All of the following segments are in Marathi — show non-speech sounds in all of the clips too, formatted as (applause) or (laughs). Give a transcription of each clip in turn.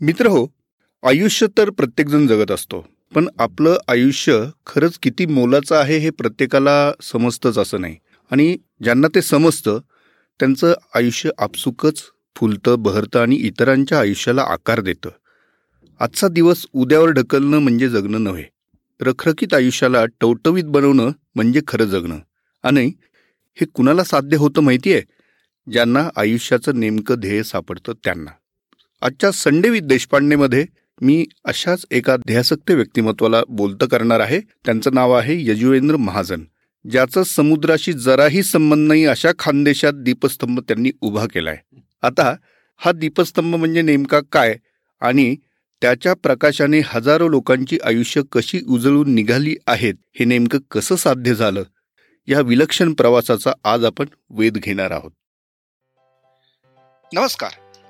मित्र हो आयुष्य तर प्रत्येकजण जगत असतो पण आपलं आयुष्य खरंच किती मोलाचं आहे हे प्रत्येकाला समजतंच असं नाही. आणि ज्यांना ते समजतं त्यांचं आयुष्य आपसुकच फुलतं बहरतं आणि इतरांच्या आयुष्याला आकार देतं. आजचा दिवस उद्यावर ढकलणं म्हणजे जगणं नव्हे. रखरखीत आयुष्याला टवटवीत बनवणं म्हणजे खरं जगणं. आणि हे कुणाला साध्य होतं माहिती आहे ज्यांना आयुष्याचं नेमकं ध्येय सापडतं त्यांना. आजच्या संडे विथ देशपांडेमध्ये मी अशाच एका ध्येयासक्त व्यक्तिमत्वाला बोलतं करणार आहे. त्यांचं नाव आहे यजुवेंद्र महाजन. ज्याचा समुद्राशी जराही संबंध नाही अशा खानदेशात दीपस्तंभ त्यांनी उभा केलाय. आता हा दीपस्तंभ म्हणजे नेमका काय आणि त्याच्या प्रकाशाने हजारो लोकांची आयुष्य कशी उजळून निघाली आहेत हे नेमकं कसं साध्य झालं? या विलक्षण प्रवासाचा आज आपण वेध घेणार आहोत. नमस्कार.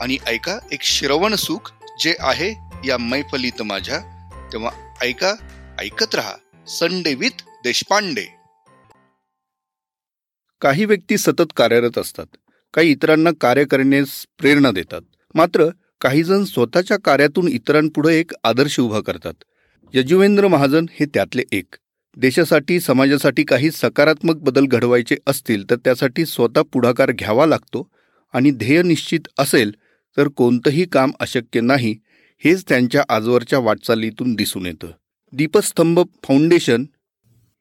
आणि ऐका एक श्रवण सुख जे आहे या मैफलीत माझ्या. तेव्हा ऐका ऐकत रहा संडे विथ देशपांडे. काही व्यक्ती सतत कार्यरत असतात. काही इतरांना कार्य करण्यास प्रेरणा देतात. मात्र काही जण स्वतःच्या कार्यातून इतरांपुढे एक आदर्श उभा करतात. यजुवेंद्र महाजन हे त्यातले एक. देशासाठी समाजासाठी काही सकारात्मक बदल घडवायचे असतील तर त्यासाठी स्वतः पुढाकार घ्यावा लागतो आणि ध्येय निश्चित असेल तर कोणतंही काम अशक्य नाही हेच त्यांच्या आजवरच्या वाटचालीतून दिसून येतं. दीपस्तंभ फाउंडेशन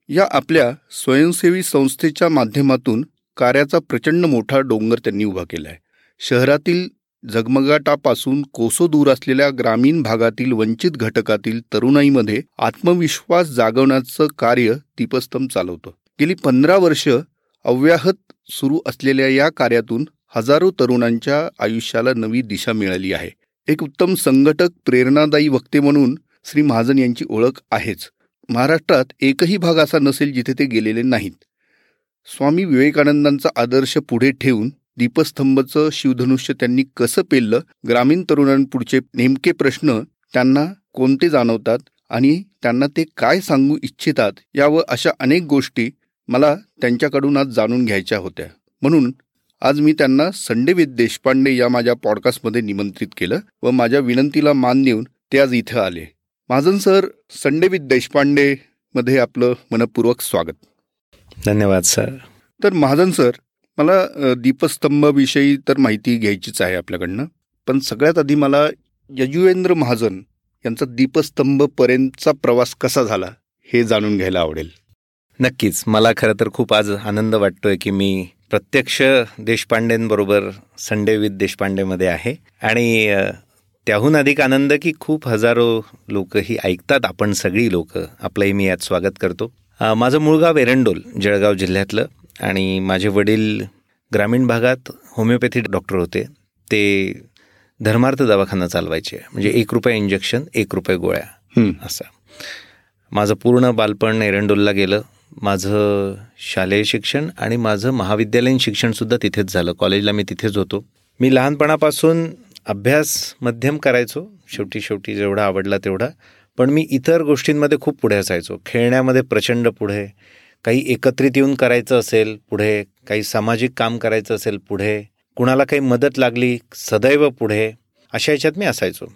या आपल्या स्वयंसेवी संस्थेच्या माध्यमातून कार्याचा प्रचंड मोठा डोंगर त्यांनी उभा केला आहे शहरातील झगमगाटापासून कोसो दूर असलेल्या ग्रामीण भागातील वंचित घटकातील तरुणाईमध्ये आत्मविश्वास जागवण्याचं कार्य दीपस्तंभ चालवतं. गेली पंधरा वर्ष अव्याहत सुरू असलेल्या या कार्यातून हजारो तरुणांच्या आयुष्याला नवी दिशा मिळाली आहे. एक उत्तम संघटक प्रेरणादायी वक्ते म्हणून श्री महाजन यांची ओळख आहेच. महाराष्ट्रात एकही भाग असा नसेल जिथे ते गेलेले नाहीत. स्वामी विवेकानंदांचा आदर्श पुढे ठेवून दीपस्तंभचं शिवधनुष्य त्यांनी कसं पेललं ग्रामीण तरुणांपुढचे नेमके प्रश्न त्यांना कोणते जाणवतात आणि त्यांना ते काय सांगू इच्छितात यावर अशा अनेक गोष्टी मला त्यांच्याकडून आज जाणून घ्यायच्या होत्या. म्हणून आज मी त्यांना संडे विथ देशपांडे या माझ्या पॉडकास्टमध्ये निमंत्रित केलं व माझ्या विनंतीला मान देऊन ते आज इथं आले. Mahajan sir Sunday with Deshpande मध्ये आपलं मनपूर्वक स्वागत. धन्यवाद सर. तर महाजन सर मला दीपस्तंभाविषयी तर माहिती घ्यायचीच आहे आपल्याकडनं पण सगळ्यात आधी मला यजुवेंद्र महाजन यांचा दीपस्तंभपर्यंतचा प्रवास कसा झाला हे जाणून घ्यायला आवडेल. नक्कीच. मला खरं तर खूप आज आनंद वाटतोय की मी प्रत्यक्ष देशपांडेंबरोबर संडे विथ देशपांडेमध्ये आहे. आणि त्याहून अधिक आनंद की खूप हजारो लोक ही ऐकतात आपण सगळी लोक. आपलंही मी यात स्वागत करतो. माझं मूळ गाव एरंडोल जळगाव जिल्ह्यातलं. आणि माझे वडील ग्रामीण भागात होमिओपॅथी डॉक्टर होते. ते धर्मार्थ दवाखाना चालवायचे. म्हणजे एक रुपये इंजेक्शन एक रुपये गोळ्या. असं. माझं पूर्ण बालपण एरंडोलला गेलं. माझं शालेय शिक्षण आणि माझं महाविद्यालयीन शिक्षणसुद्धा तिथेच झालं. कॉलेजला मी तिथेच होतो. मी लहानपणापासून अभ्यास मध्यम करायचो. शेवटी शेवटी जेवढा आवडला तेवढा. पण मी इतर गोष्टींमध्ये खूप पुढे असायचो. खेळण्यामध्ये प्रचंड पुढे. काही एकत्रित येऊन करायचं असेल पुढे. काही सामाजिक काम करायचं असेल पुढे. कुणाला काही मदत लागली सदैव पुढे. अशा ह्याच्यात मी असायचो.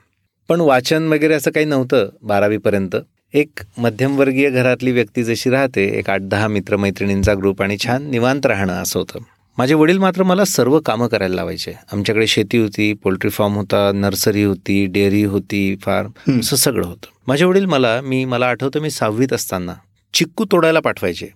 पण वाचन वगैरे असं काही नव्हतं बारावीपर्यंत. एक मध्यमवर्गीय घरातली व्यक्ती जशी राहते एक आठ दहा मित्रमैत्रिणींचा ग्रुप आणि छान निवांत राहणं असं होतं. माझे वडील मात्र मला सर्व कामं करायला लावायचे. आमच्याकडे शेती होती पोल्ट्री फार्म होता नर्सरी होती डेअरी होती फार्म असं सगळं होतं. माझे वडील मला मी मला आठवतं मी सहावीत असताना चिक्कू तोडायला पाठवायचे.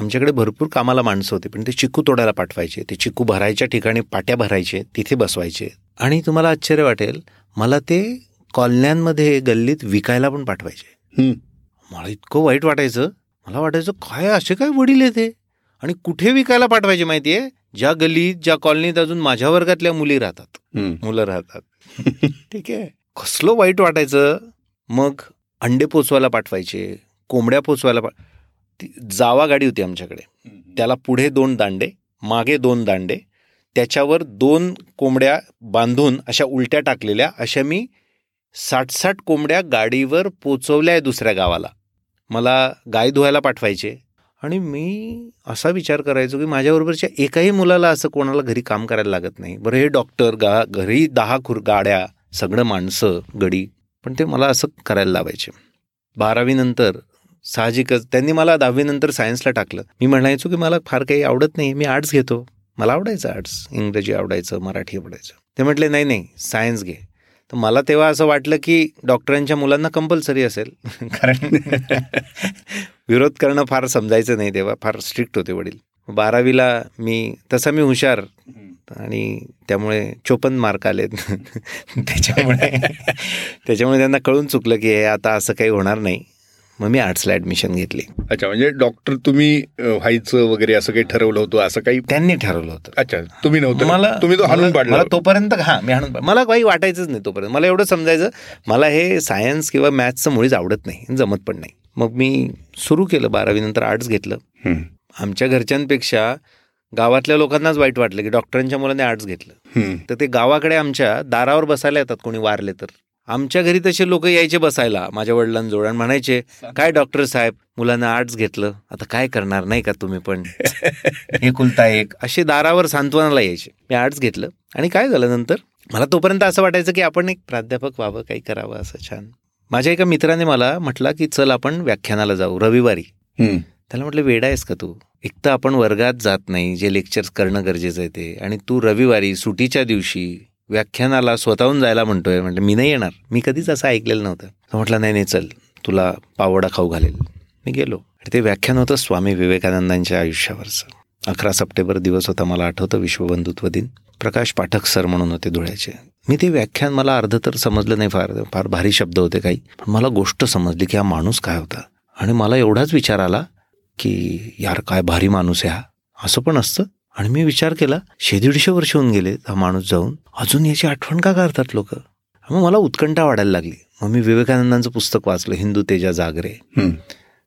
आमच्याकडे भरपूर कामाला माणसं होते पण ते चिक्कू तोडायला पाठवायचे. ते चिक्कू भरायच्या ठिकाणी पाट्या भरायचे तिथे बसवायचे. आणि तुम्हाला आश्चर्य वाटेल मला ते कॉलन्यांमध्ये गल्लीत विकायला पण पाठवायचे. मला इतकं वाईट वाटायचं. मला वाटायचं काय असे काय वडील येते आणि कुठे विकायला पाठवायचे माहितीये ज्या गल्लीत ज्या कॉलनीत अजून माझ्या वर्गातल्या मुली राहतात. मुलं राहतात. (laughs) ठीक आहे. कसलं वाईट वाटायचं? मग अंडे पोचवायला पाठवायचे कोंबड्या पोचवायला ती जावा गाडी होती आमच्याकडे. त्याला पुढे दोन दांडे मागे दोन दांडे त्याच्यावर दोन कोंबड्या बांधून अशा उलट्या टाकलेल्या अशा मी साठसाठ कोंबड्या गाडीवर पोचवल्या आहे दुसऱ्या गावाला. मला गाय धुवायला पाठवायचे. आणि मी असा विचार करायचो की माझ्याबरोबरच्या एकाही मुलाला असं कोणाला घरी काम करायला लागत नाही. बरं हे डॉक्टर गा घरी दहा खुर गाड्या सगळं माणसं गडी. पण ते मला असं करायला लावायचे. बारावीनंतर साहजिकच त्यांनी मला दहावीनंतर सायन्सला टाकलं. मी म्हणायचो की मला फार काही आवडत नाही मी आर्ट्स घेतो. मला आवडायचं आर्ट्स. इंग्रजी आवडायचं मराठी आवडायचं. ते म्हटले नाही नाही सायन्स घे. तर मला तेव्हा असं वाटलं की डॉक्टरांच्या मुलांना कंपल्सरी असेल. (laughs) कारण (laughs) विरोध करणं फार समजायचं नाही तेव्हा फार स्ट्रिक्ट होते वडील. बारावीला मी तसा मी हुशार. आणि त्यामुळे चोपन्न मार्क आलेत. (laughs) त्याच्यामुळे त्याच्यामुळे त्यांना कळून चुकलं की हे आता असं काही होणार नाही. मग मी आर्ट्सला ॲडमिशन घेतली. अच्छा म्हणजे डॉक्टर तुम्ही व्हायचं वगैरे असं काही ठरवलं होतं असं काही? त्यांनी ठरवलं होतं. अच्छा तुम्ही नव्हतं. मला तुम्ही तो हाणून पाडला. मला तोपर्यंत हा मी हाणून मला काही वाटायचंच नाही तोपर्यंत. मला एवढं समजायचं मला हे सायन्स किंवा मॅथ्सचं मुळीच आवडत नाही जमत पण नाही. मग मी सुरू केलं बारावीनंतर आर्ट्स घेतलं. आमच्या घरच्यांपेक्षा गावातल्या लोकांनाच वाईट वाटलं की डॉक्टरांच्या मुलाने आर्ट्स घेतलं. तर ते गावाकडे आमच्या दारावर बसायला येतात कोणी वारले तर. आमच्या घरी तसे लोक यायचे बसायला माझ्या वडिलांजवळ आणि म्हणायचे काय डॉक्टर साहेब मुलांना आर्ट्स घेतलं आता काय करणार नाही का तुम्ही पण? (laughs) हे कुलता एक. असे दारावर सांत्वनाला यायचे. मी आर्ट्स घेतलं आणि काय झालं नंतर? मला तोपर्यंत असं वाटायचं की आपण एक प्राध्यापक व्हावं काही करावं असं छान. माझ्या एका मित्राने मला म्हटलं की चल आपण व्याख्यानाला जाऊ रविवारी. त्याला म्हटलं वेडा आहेस का तू? एक तर आपण वर्गात जात नाही जे लेक्चर्स करणं गरजेचं आहे ते. आणि तू रविवारी सुटीच्या दिवशी व्याख्यानाला स्वतःहून जायला म्हणतोय म्हटलं मी नाही येणार. मी कधीच असं ऐकलेलं नव्हतं. तो म्हटलं नाही नाही चल तुला पावडा खाऊ घालेल. मी गेलो. आणि ते व्याख्यान होतं स्वामी विवेकानंदांच्या आयुष्यावरचं. अकरा सप्टेंबर दिवस होता मला आठवतं विश्वबंधुत्व दिन. प्रकाश पाठक सर म्हणून होते धुळ्याचे. मी ते व्याख्यान मला अर्ध तर समजलं नाही फार फार भारी शब्द होते काही. पण मला गोष्ट समजली की हा माणूस काय होता. आणि मला एवढाच विचार आला की यार काय भारी माणूस आहे हा. असं पण असतं. आणि मी विचार केला शे दीडशे वर्ष होऊन गेले हा माणूस जाऊन. अजून याची आठवण का करतात लोक? मग मला उत्कंठा वाढायला लागली. मग मी विवेकानंदांचं पुस्तक वाचलं हिंदू तेजा जागरे.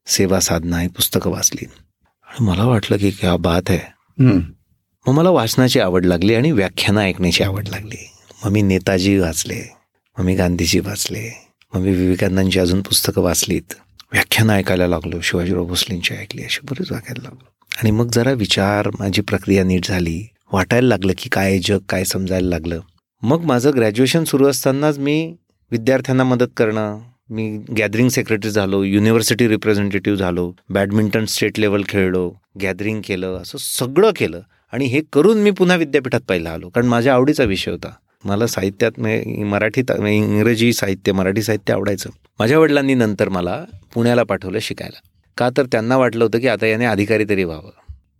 सेवा साधना ही पुस्तकं वाचली. आणि मला वाटलं की क्या बात आहे. मग मला वाचनाची आवड लागली आणि व्याख्यानं ऐकण्याची आवड लागली. मग मी नेताजी वाचले मग मी गांधीजी वाचले मग मी विवेकानंदांची अजून पुस्तकं वाचलीत. व्याख्यानं ऐकायला लागलो शिवाजीराव भोसलेंची ऐकली अशी बरीच वाचायला लागलो. आणि मग जरा विचार माझी प्रक्रिया नीट झाली. वाटायला लागलं की काय जग काय समजायला लागलं. मग माझं ग्रॅज्युएशन सुरू असतानाच मी विद्यार्थ्यांना मदत करणं मी गॅदरिंग सेक्रेटरी झालो युनिव्हर्सिटी रिप्रेझेंटेटिव्ह झालो बॅडमिंटन स्टेट लेवल खेळलो गॅदरिंग केलं असं सगळं केलं. आणि हे करून मी पुन्हा विद्यापीठात पहिला आलो कारण माझ्या आवडीचा विषय होता. मला साहित्यात म्हणजे मराठीत इंग्रजी साहित्य मराठी साहित्य आवडायचं. माझ्या वडिलांनी नंतर मला पुण्याला पाठवलं शिकायला. का तर त्यांना वाटलं होतं की आता याने अधिकारी तरी व्हावं.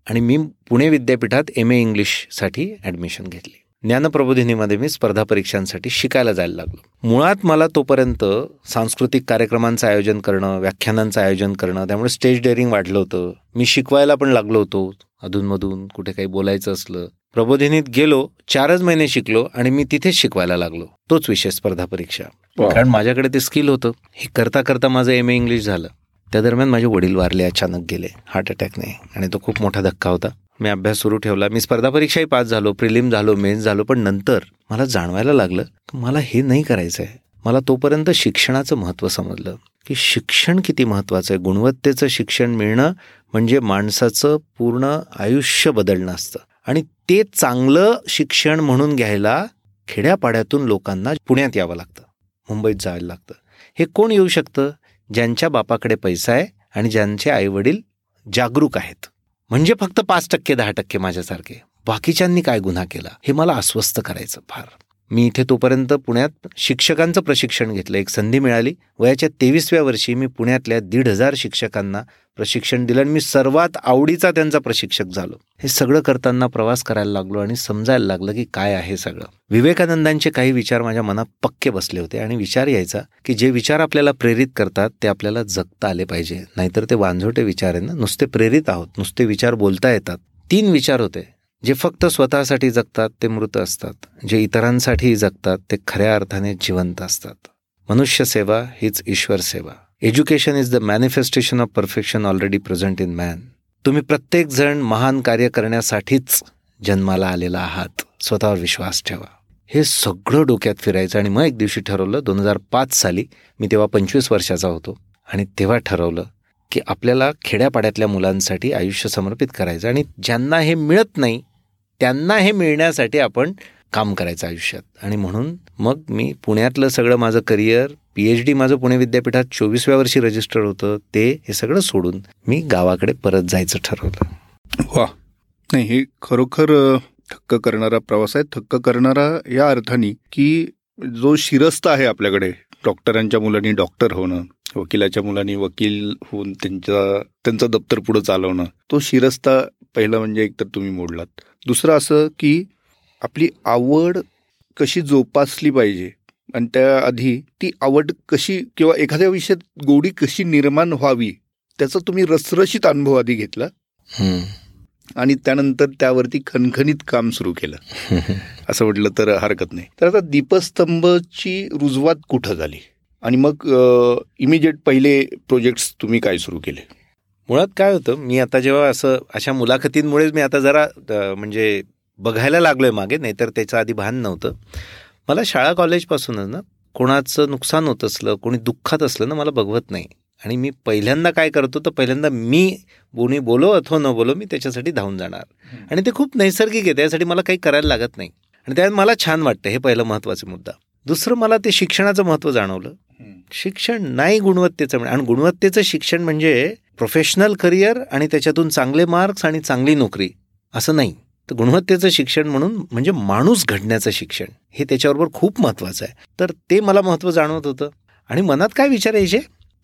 आणि मी पुणे विद्यापीठात एम ए इंग्लिशसाठी ॲडमिशन घेतली. ज्ञानप्रबोधिनीमध्ये मी स्पर्धा परीक्षांसाठी शिकायला जायला लागलो. मुळात मला तोपर्यंत सांस्कृतिक कार्यक्रमांचं आयोजन करणं व्याख्यानांचं आयोजन करणं त्यामुळे स्टेज डेअरिंग वाढलं होतं. मी शिकवायला पण लागलो होतो. अधूनमधून कुठे काही बोलायचं असलं. प्रबोधिनीत गेलो चारच महिने शिकलो आणि मी तिथेच शिकवायला लागलो. तोच विषय स्पर्धा परीक्षा. कारण माझ्याकडे ते स्किल होतं. हे करता करता माझं एम ए इंग्लिश झालं. त्या दरम्यान माझे वडील वारले अचानक गेले हार्ट अटॅकने आणि तो खूप मोठा धक्का होता. मी अभ्यास सुरू ठेवला. मी स्पर्धा परीक्षाही पास झालो प्रिलिम झालो मेन्स झालो पण नंतर मला जाणवायला लागलं की मला हे नाही करायचं आहे मला तोपर्यंत शिक्षणाचं महत्त्व समजलं की शिक्षण किती महत्त्वाचं आहे. गुणवत्तेचं शिक्षण मिळणं म्हणजे माणसाचं पूर्ण आयुष्य बदलणं असतं. आणि ते चांगलं शिक्षण म्हणून घ्यायला खेड्यापाड्यातून लोकांना पुण्यात यावं लागतं मुंबईत जायला लागतं. हे कोण येऊ शकतं? ज्यांच्या बापाकडे पैसा आहे आणि ज्यांचे आईवडील जागरूक आहेत. म्हणजे फक्त पाच टक्के दहा टक्के माझ्यासारखे. बाकीच्यांनी काय गुन्हा केला हे मला अस्वस्थ करायचं फार. मी इथे तोपर्यंत पुण्यात शिक्षकांचं प्रशिक्षण घेतलं. एक संधी मिळाली. वयाच्या तेवीसव्या वर्षी मी पुण्यातल्या दीड हजार शिक्षकांना प्रशिक्षण दिलं आणि मी सर्वात आवडीचा त्यांचा प्रशिक्षक झालो. हे सगळं करताना प्रवास करायला लागलो आणि समजायला लागलं की काय आहे सगळं. विवेकानंदांचे काही विचार माझ्या मनात पक्के बसले होते आणि विचार यायचा की जे विचार आपल्याला प्रेरित करतात ते आपल्याला जगता आले पाहिजे. नाहीतर ते वांझोटे विचार आहे ना. नुसते प्रेरित आहोत नुसते विचार बोलता येतात. तीन विचार होते. जे फक्त स्वतःसाठी जगतात ते मृत असतात. जे इतरांसाठीही जगतात ते खऱ्या अर्थाने जिवंत असतात. मनुष्य सेवा हीच ईश्वर सेवा. Education is the manifestation of perfection already present in man तुम्ही प्रत्येक जण महान कार्य करण्यासाठीच जन्माला आलेला आहात. स्वतःवर विश्वास ठेवा. हे सगळं डोक्यात फिरायचं आणि मग एक दिवशी ठरवलं दोन हजार पाच साली मी तेव्हा पंचवीस वर्षाचा होतो आणि तेव्हा ठरवलं की आपल्याला खेड्यापाड्यातल्या मुलांसाठी आयुष्य समर्पित करायचं आणि ज्यांना हे मिळत नाही त्यांना हे मिळण्यासाठी आपण काम करायचं आयुष्यात. आणि म्हणून मग मी पुण्यातलं सगळं माझं करिअर पी एच डी माझं पुणे विद्यापीठात चोवीसव्या वर्षी रजिस्टर होतं ते हे सगळं सोडून मी गावाकडे परत जायचं ठरवलं. वा. नाही हे खरोखर थक्क करणारा प्रवास आहे. थक्क करणारा या अर्थाने की जो शिरस्त आहे आपल्याकडे डॉक्टरांच्या मुलांनी डॉक्टर होणं वकिलाच्या मुलांनी वकील होऊन त्यांच्या त्यांचं दप्तर पुढं चालवणं. तो शिरस्ता पहिला म्हणजे एकतर तुम्ही मोडलात. दुसरं असं की आपली आवड कशी जोपासली पाहिजे. आणि त्याआधी ती आवड कशी किंवा एखाद्या विषयात गोडी कशी निर्माण व्हावी त्याचा तुम्ही रसरशीत अनुभव आधी घेतला. आणि त्यानंतर त्यावरती खणखणीत काम सुरू केलं. (laughs) असं म्हटलं तर हरकत नाही. तर आता दीपस्तंभची रुजवात कुठं झाली? आणि मग इमिजिएट पहिले प्रोजेक्ट्स तुम्ही काय सुरू केले? मुळात काय होतं मी आता जेव्हा असं अशा मुलाखतींमुळेच मी आता जरा म्हणजे बघायला लागलोय मागे नाहीतर त्याचं आधी भान नव्हतं. मला शाळा कॉलेजपासूनच ना कोणाचं नुकसान होत असलं कोणी दुःखात असलं ना मला बघवत नाही. आणि मी पहिल्यांदा काय करतो तर पहिल्यांदा मी कोणी बोलो अथवा न बोलो मी त्याच्यासाठी धावून जाणार. आणि ते खूप नैसर्गिक आहे त्यासाठी मला काही करायला लागत नाही. आणि त्यात मला छान वाटतं हे पहिलं महत्त्वाचा मुद्दा. दुसरं मला ते शिक्षणाचं महत्त्व जाणवलं. शिक्षण नाही गुणवत्तेचं म्हणजे, आणि गुणवत्तेचं शिक्षण म्हणजे प्रोफेशनल करिअर आणि त्याच्यातून चांगले मार्क्स आणि चांगली नोकरी असं नाही. तर गुणवत्तेचं शिक्षण म्हणून म्हणजे माणूस घडण्याचं शिक्षण हे त्याच्याबरोबर खूप महत्त्वाचं आहे. तर ते मला महत्त्व जाणवत होतं. आणि मनात काय विचार यायचे?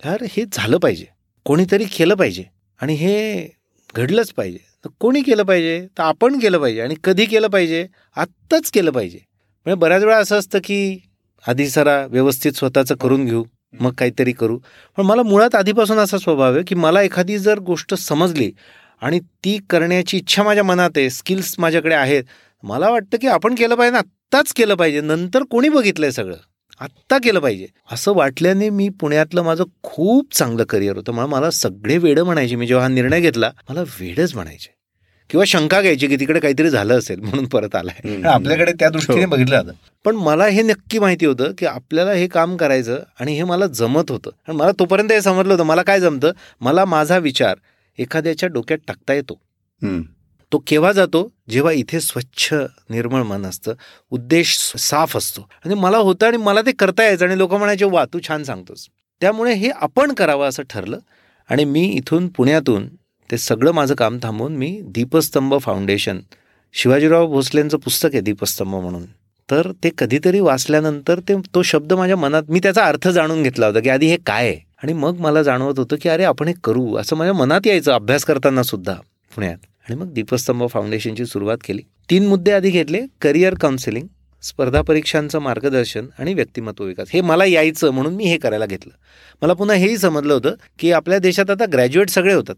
यार हे झालं पाहिजे. कोणीतरी केलं पाहिजे. आणि हे घडलंच पाहिजे. तर कोणी केलं पाहिजे? तर आपण केलं पाहिजे. आणि कधी केलं पाहिजे? आत्ताच केलं पाहिजे. म्हणजे बऱ्याच वेळा असं असतं की आधी सरा व्यवस्थित स्वतःचं करून घेऊ मग काहीतरी करू. पण मला मुळात आधीपासून असा स्वभाव आहे की मला एखादी जर गोष्ट समजली आणि ती करण्याची इच्छा माझ्या मनात आहे स्किल्स माझ्याकडे आहेत मला वाटतं की आपण केलं पाहिजे ना आत्ताच केलं पाहिजे नंतर कोणी बघितलंय सगळं. आत्ता केलं पाहिजे. असं वाटल्याने मी पुण्यातलं माझं खूप चांगलं करिअर होतं. मला मला सगळे वेडं म्हणायचे. मी जेव्हा हा निर्णय घेतला मला वेडच म्हणायचे. किंवा शंका घ्यायची की तिकडे काहीतरी झालं असेल म्हणून परत आलाय. आपल्याकडे त्या दृष्टीने हो. बघितलं जातं. पण मला हे नक्की माहिती होतं की आपल्याला हे काम करायचं आणि हे मला जमत होतं. आणि मला तोपर्यंत हे समजलं होतं. मला काय जमतं? मला माझा विचार एखाद्याच्या डोक्यात टाकता येतो. तो केव्हा जातो? जेव्हा इथे स्वच्छ निर्मळ मन असतं. उद्देश साफ असतो. आणि मला होतं आणि मला ते करता यायचं. आणि लोक म्हणायचे वा तू छान सांगतोस. त्यामुळे हे आपण करावं असं ठरलं. आणि मी इथून पुण्यातून ते सगळं माझं काम थांबवून मी दीपस्तंभ फाउंडेशन शिवाजीराव भोसलेंचं पुस्तक आहे दीपस्तंभ म्हणून. तर ते कधीतरी वाचल्यानंतर ते तो शब्द माझ्या मनात मी त्याचा अर्थ जाणून घेतला होता की आधी हे काय आहे? आणि मग मला जाणवत होतं की अरे आपण हे करू असं माझ्या मनात यायचं अभ्यास करताना सुद्धा पुण्यात. आणि मग दीपस्तंभ फाउंडेशनची सुरुवात केली. तीन मुद्दे आधी घेतले करिअर काउन्सिलिंग स्पर्धा परीक्षांचं मार्गदर्शन आणि व्यक्तिमत्व विकास. हे मला यायचं म्हणून मी हे करायला घेतलं. मला पुन्हा हेही समजलं होतं की आपल्या देशात आता ग्रॅज्युएट सगळे होतात.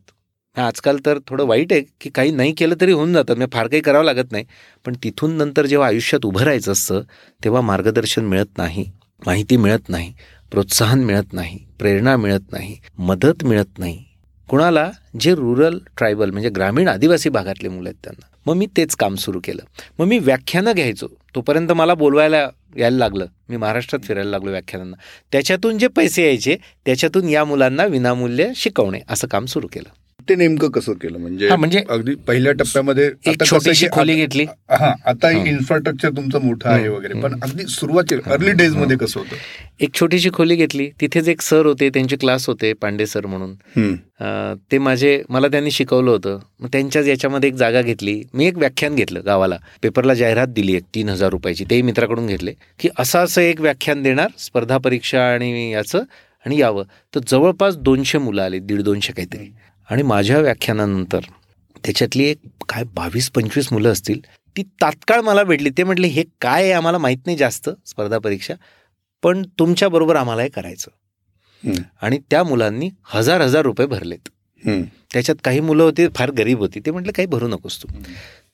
आजकाल तर थोडं वाईट आहे की काही नाही केलं तरी होऊन जातं. म्हणजे फार काही करावं लागत नाही. पण तिथून नंतर जेव्हा आयुष्यात उभं राहायचं असतं तेव्हा मार्गदर्शन मिळत नाही माहिती मिळत नाही प्रोत्साहन मिळत नाही प्रेरणा मिळत नाही मदत मिळत नाही. कुणाला? जे रुरल ट्रायबल म्हणजे ग्रामीण आदिवासी भागातले मुलं आहेत त्यांना. मग मी तेच काम सुरू केलं. मग मी व्याख्यानं घ्यायचो. तोपर्यंत मला बोलवायला यायला लागलं. मी महाराष्ट्रात फिरायला लागलो व्याख्यानांना. त्याच्यातून जे पैसे यायचे त्याच्यातून या मुलांना विनामूल्य शिकवणे असं काम सुरू केलं. ते नेमकं कसं केलं? म्हणजे म्हणजे अगदी पहिल्या टप्प्यामध्ये छोटीशी खोली घेतली. हा आता इन्फ्रास्ट्रक्चर तुमचं मोठं आहे वगैरे पण अगदी सुरुवातीला अर्ली डेजमध्ये कसं होतं? एक छोटीशी खोली घेतली. तिथेच एक सर होते त्यांचे क्लास होते पांडे सर म्हणून. ते माझे मला त्यांनी शिकवलं होतं. मग त्यांच्याच याच्यामध्ये एक जागा घेतली. मी एक व्याख्यान घेतलं गावाला. पेपरला जाहिरात दिली एक तीन हजार रुपयाची. तेही मित्राकडून घेतले. की असं असं एक व्याख्यान देणार स्पर्धा परीक्षा आणि याचं आणि यावं. तर जवळपास दोनशे मुलं आली दीड दोनशे काहीतरी. आणि माझ्या व्याख्यानानंतर त्याच्यातली एक काय बावीस पंचवीस मुलं असतील ती तात्काळ मला भेटली. ते म्हटले हे काय आहे? आम्हाला माहीत नाही जास्त स्पर्धा परीक्षा पण तुमच्याबरोबर आम्हाला हे करायचं. आणि त्या मुलांनी हजार हजार रुपये भरलेत. त्याच्यात काही मुलं होती फार गरीब होती. ते म्हटलं काही भरू नकोस तू.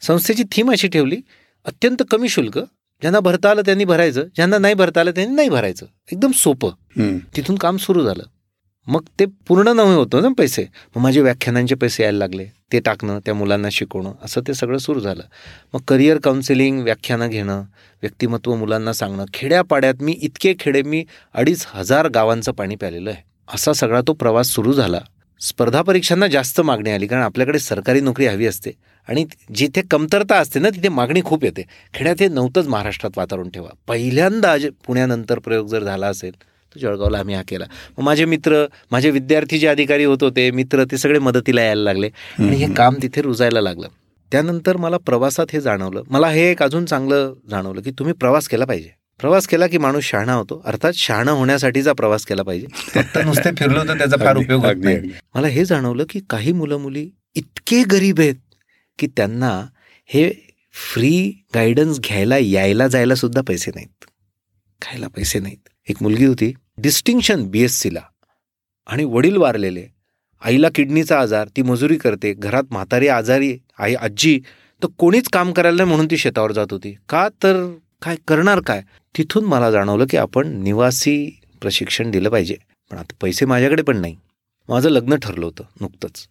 संस्थेची थीम अशी ठेवली अत्यंत कमी शुल्क ज्यांना भरता आलं त्यांनी भरायचं ज्यांना नाही भरता आलं त्यांनी नाही भरायचं. एकदम सोपं. तिथून काम सुरू झालं. मग ते पूर्ण नव्हे होतं ना पैसे. मग माझे व्याख्यानांचे पैसे यायला लागले. ते टाकणं त्या मुलांना शिकवणं असं ते सगळं सुरू झालं. मग करिअर काउन्सिलिंग व्याख्यानं घेणं व्यक्तिमत्व मुलांना सांगणं खेड्यापाड्यात मी इतके खेडे मी अडीच हजार गावांचं पाणी प्यालेलं आहे. असा सगळा तो प्रवास सुरू झाला. स्पर्धा परीक्षांना जास्त मागणी आली कारण आपल्याकडे सरकारी नोकरी हवी असते. आणि जिथे कमतरता असते ना तिथे मागणी खूप येते. खेड्यात हे नव्हतंच महाराष्ट्रात वातावरण ठेवा. पहिल्यांदा पुण्यानंतर प्रयोग जर झाला असेल तर जळगावला आम्ही हा केला. मग माझे मित्र माझे विद्यार्थी जे अधिकारी होत होते मित्र ते सगळे मदतीला यायला लागले. आणि हे काम तिथे रुजायला लागलं. त्यानंतर मला प्रवासात हे जाणवलं. मला हे एक अजून चांगलं जाणवलं की तुम्ही प्रवास केला पाहिजे. प्रवास केला की माणूस शहाणा होतो. अर्थात शहाणा होण्यासाठीचा प्रवास केला पाहिजे. फक्त नुसते फिरलो तर त्याचा फार उपयोग नाही. मला हे जाणवलं की काही मुलं मुली इतके गरीब आहेत की त्यांना हे फ्री गायडन्स घ्यायला यायला जायला सुद्धा पैसे नाहीत. खायला पैसे नाहीत. एक मुलगी होती डिस्टिंक्शन बी एस सीला आणि वडील वारलेले. आईला किडनीचा आजार ती मजुरी करते घरात म्हातारी आजारी आई आजी तर कोणीच काम करायला नाही म्हणून ती शेतावर जात होती. का तर काय करणार काय? तिथून मला जाणवलं की आपण निवासी प्रशिक्षण दिलं पाहिजे. पण आता पैसे माझ्याकडे पण नाही. माझं लग्न ठरलं होतं नुकतंच.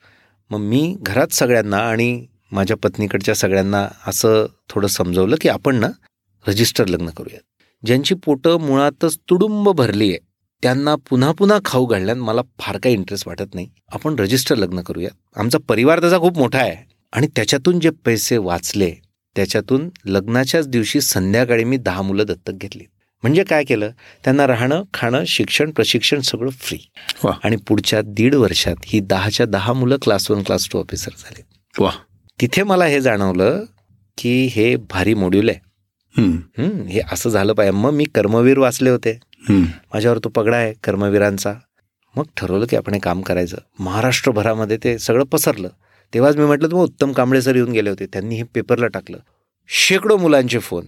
मग मी घरात सगळ्यांना आणि माझ्या पत्नीकडच्या सगळ्यांना असं थोडं समजवलं की आपण ना रजिस्टर लग्न करूयात. ज्यांची पोटं मुळातच तुडुंब भरली आहे त्यांना पुन्हा पुन्हा खाऊ घालण्यात मला फार काही इंटरेस्ट वाटत नाही. आपण रजिस्टर लग्न करूयात. आमचा परिवार त्याचा खूप मोठा आहे. आणि त्याच्यातून जे पैसे वाचले त्याच्यातून लग्नाच्याच दिवशी संध्याकाळी मी दहा मुलं दत्तक घेतली. म्हणजे काय केलं? त्यांना राहणं खाणं शिक्षण प्रशिक्षण सगळं फ्री. आणि पुढच्या दीड वर्षात ही दहाच्या दहा मुलं class one class two officer झाले. वा. तिथे मला हे जाणवलं की हे भारी मॉड्यूल आहे. हं, हे असं झालं पाहिजे. मग मी कर्मवीर वाचले होते. माझ्यावर तो पगडा आहे कर्मवीरांचा. मग ठरवलं की आपण हे काम करायचं. महाराष्ट्रभरामध्ये ते सगळं पसरलं. तेव्हाच मी म्हटलं तर मग उत्तम कांबळे सर येऊन गेले होते. त्यांनी हे पेपरला टाकलं. शेकडो मुलांचे फोन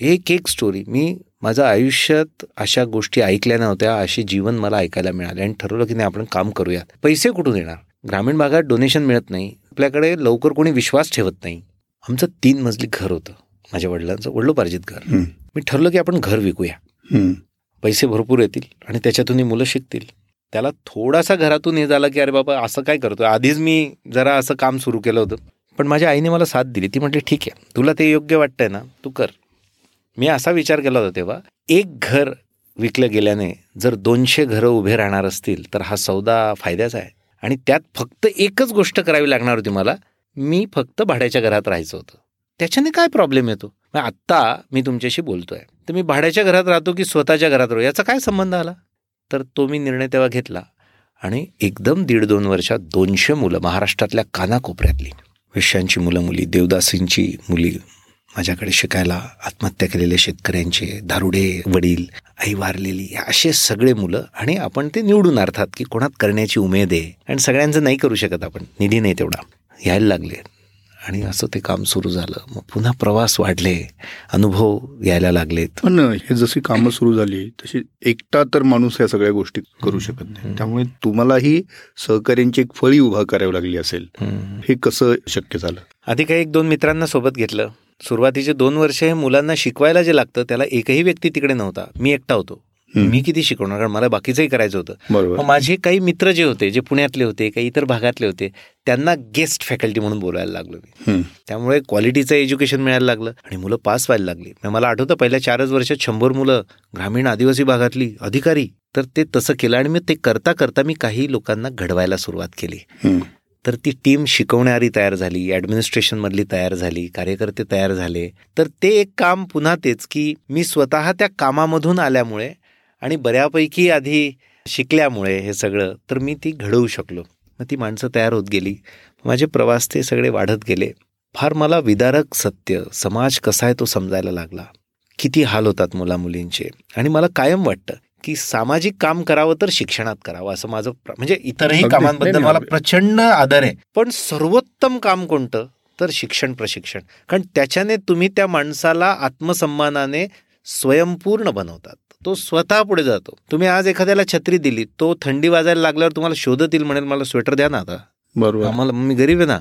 एक एक स्टोरी मी माझं आयुष्यात अशा गोष्टी ऐकल्या नव्हत्या असे जीवन मला ऐकायला मिळाले. आणि ठरवलं की नाही आपण काम करूयात. पैसे कुठून येणार? ग्रामीण भागात डोनेशन मिळत नाही. आपल्याकडे लवकर कोणी विश्वास ठेवत नाही. आमचं तीन मजली घर होतं. माझ्या वडिलांचं वडिलोपार्जित घर. मी ठरलं की आपण घर विकूया. पैसे भरपूर येतील आणि त्याच्यातून ही मुलं शिकतील. त्याला थोडासा घरातून हे झालं की अरे बाबा असं काय करतोय? आधीच मी जरा असं काम सुरू केलं होतं. पण माझ्या आईने मला साथ दिली. ती म्हटली ठीक आहे तुला ते योग्य वाटतंय ना तू कर. मी असा विचार केला होता तेव्हा एक घर विकलं गेल्याने जर दोनशे घरं उभे राहणार असतील तर हा सौदा फायद्याचा आहे. आणि त्यात फक्त एकच गोष्ट करावी लागणार होती मला मी फक्त भाड्याच्या घरात राहायचं होतं. त्याच्याने काय प्रॉब्लेम येतो? मग आत्ता मी तुमच्याशी बोलतोय. तर मी भाड्याच्या घरात राहतो की स्वतःच्या घरात राहतो याचा काय संबंध आला? तर तो मी निर्णय तेव्हा घेतला आणि एकदम दीड दोन वर्षात दोनशे मुलं महाराष्ट्रातल्या कानाकोपऱ्यातली. विषयांची मुलं मुली देवदासींची मुली माझ्याकडे शिकायला आत्महत्या केलेले शेतकऱ्यांचे दारुडे वडील आई वारलेली असे सगळे मुलं आणि आपण ते निवडून अर्थात की कोणात करण्याची उमेद आहे आणि सगळ्यांचं नाही करू शकत आपण. निधी नाही तेवढा. यायला लागले. आणि असं ते काम सुरू झालं. मग पुन्हा प्रवास वाढले. अनुभव यायला लागलेत. पण हे जशी कामं सुरू झाली तशी एकटा तर माणूस या सगळ्या गोष्टी करू शकत नाही. त्यामुळे तुम्हालाही सहकार्यांची एक फळी उभा करावी लागली असेल. हे कसं शक्य झालं? आधी काही एक दोन मित्रांना सोबत घेतलं. सुरुवातीचे दोन वर्ष हे मुलांना शिकवायला जे लागतं त्याला एकही व्यक्ती तिकडे नव्हता. मी एकटा होतो. मी किती शिकवणार? कारण मला बाकीचंही करायचं होतं. माझे काही मित्र जे होते जे पुण्यातले होते काही इतर भागातले होते त्यांना गेस्ट फॅकल्टी म्हणून बोलायला लागलो मी. त्यामुळे क्वालिटीचं एज्युकेशन मिळायला लागलं आणि मुलं पास व्हायला लागली. मला आठवतं पहिल्या चारच वर्षात शंभर मुलं ग्रामीण आदिवासी भागातली अधिकारी. तर ते तसं केलं आणि मी ते करता करता मी काही लोकांना घडवायला सुरुवात केली. तर ती टीम शिकवणारी तयार झाली ॲडमिनिस्ट्रेशनमधली तयार झाली कार्यकर्ते तयार झाले. तर ते एक काम पुन्हा तेच की मी स्वतः त्या कामामधून आल्यामुळे आणि बऱ्यापैकी आधी शिकल्यामुळे हे सगळं तर मी ती घडवू शकलो. मग ती माणसं तयार होत गेली. माझे प्रवास ते सगळे वाढत गेले. फार मला विदारक सत्य समाज कसा आहे तो समजायला लागला. किती हाल होतात मुलामुलींचे. आणि मला कायम वाटतं की सामाजिक काम करावं तर शिक्षणात करावं असं माझं म्हणजे इतरही. कामांबद्दल मला. प्रचंड आदर आहे. पण सर्वोत्तम काम कोणतं? तर शिक्षण प्रशिक्षण. कारण त्याच्याने तुम्ही त्या माणसाला आत्मसन्मानाने स्वयंपूर्ण बनवतात. तो स्वतः पुढे जातो. तुम्ही आज एखाद्याला छत्री दिली तो थंडी वाजायला लागल्यावर तुम्हाला शोधत येईल म्हणेल मला स्वेटर द्या ना आता. बरोबर. आम्हाला मी गरीब आहे ना.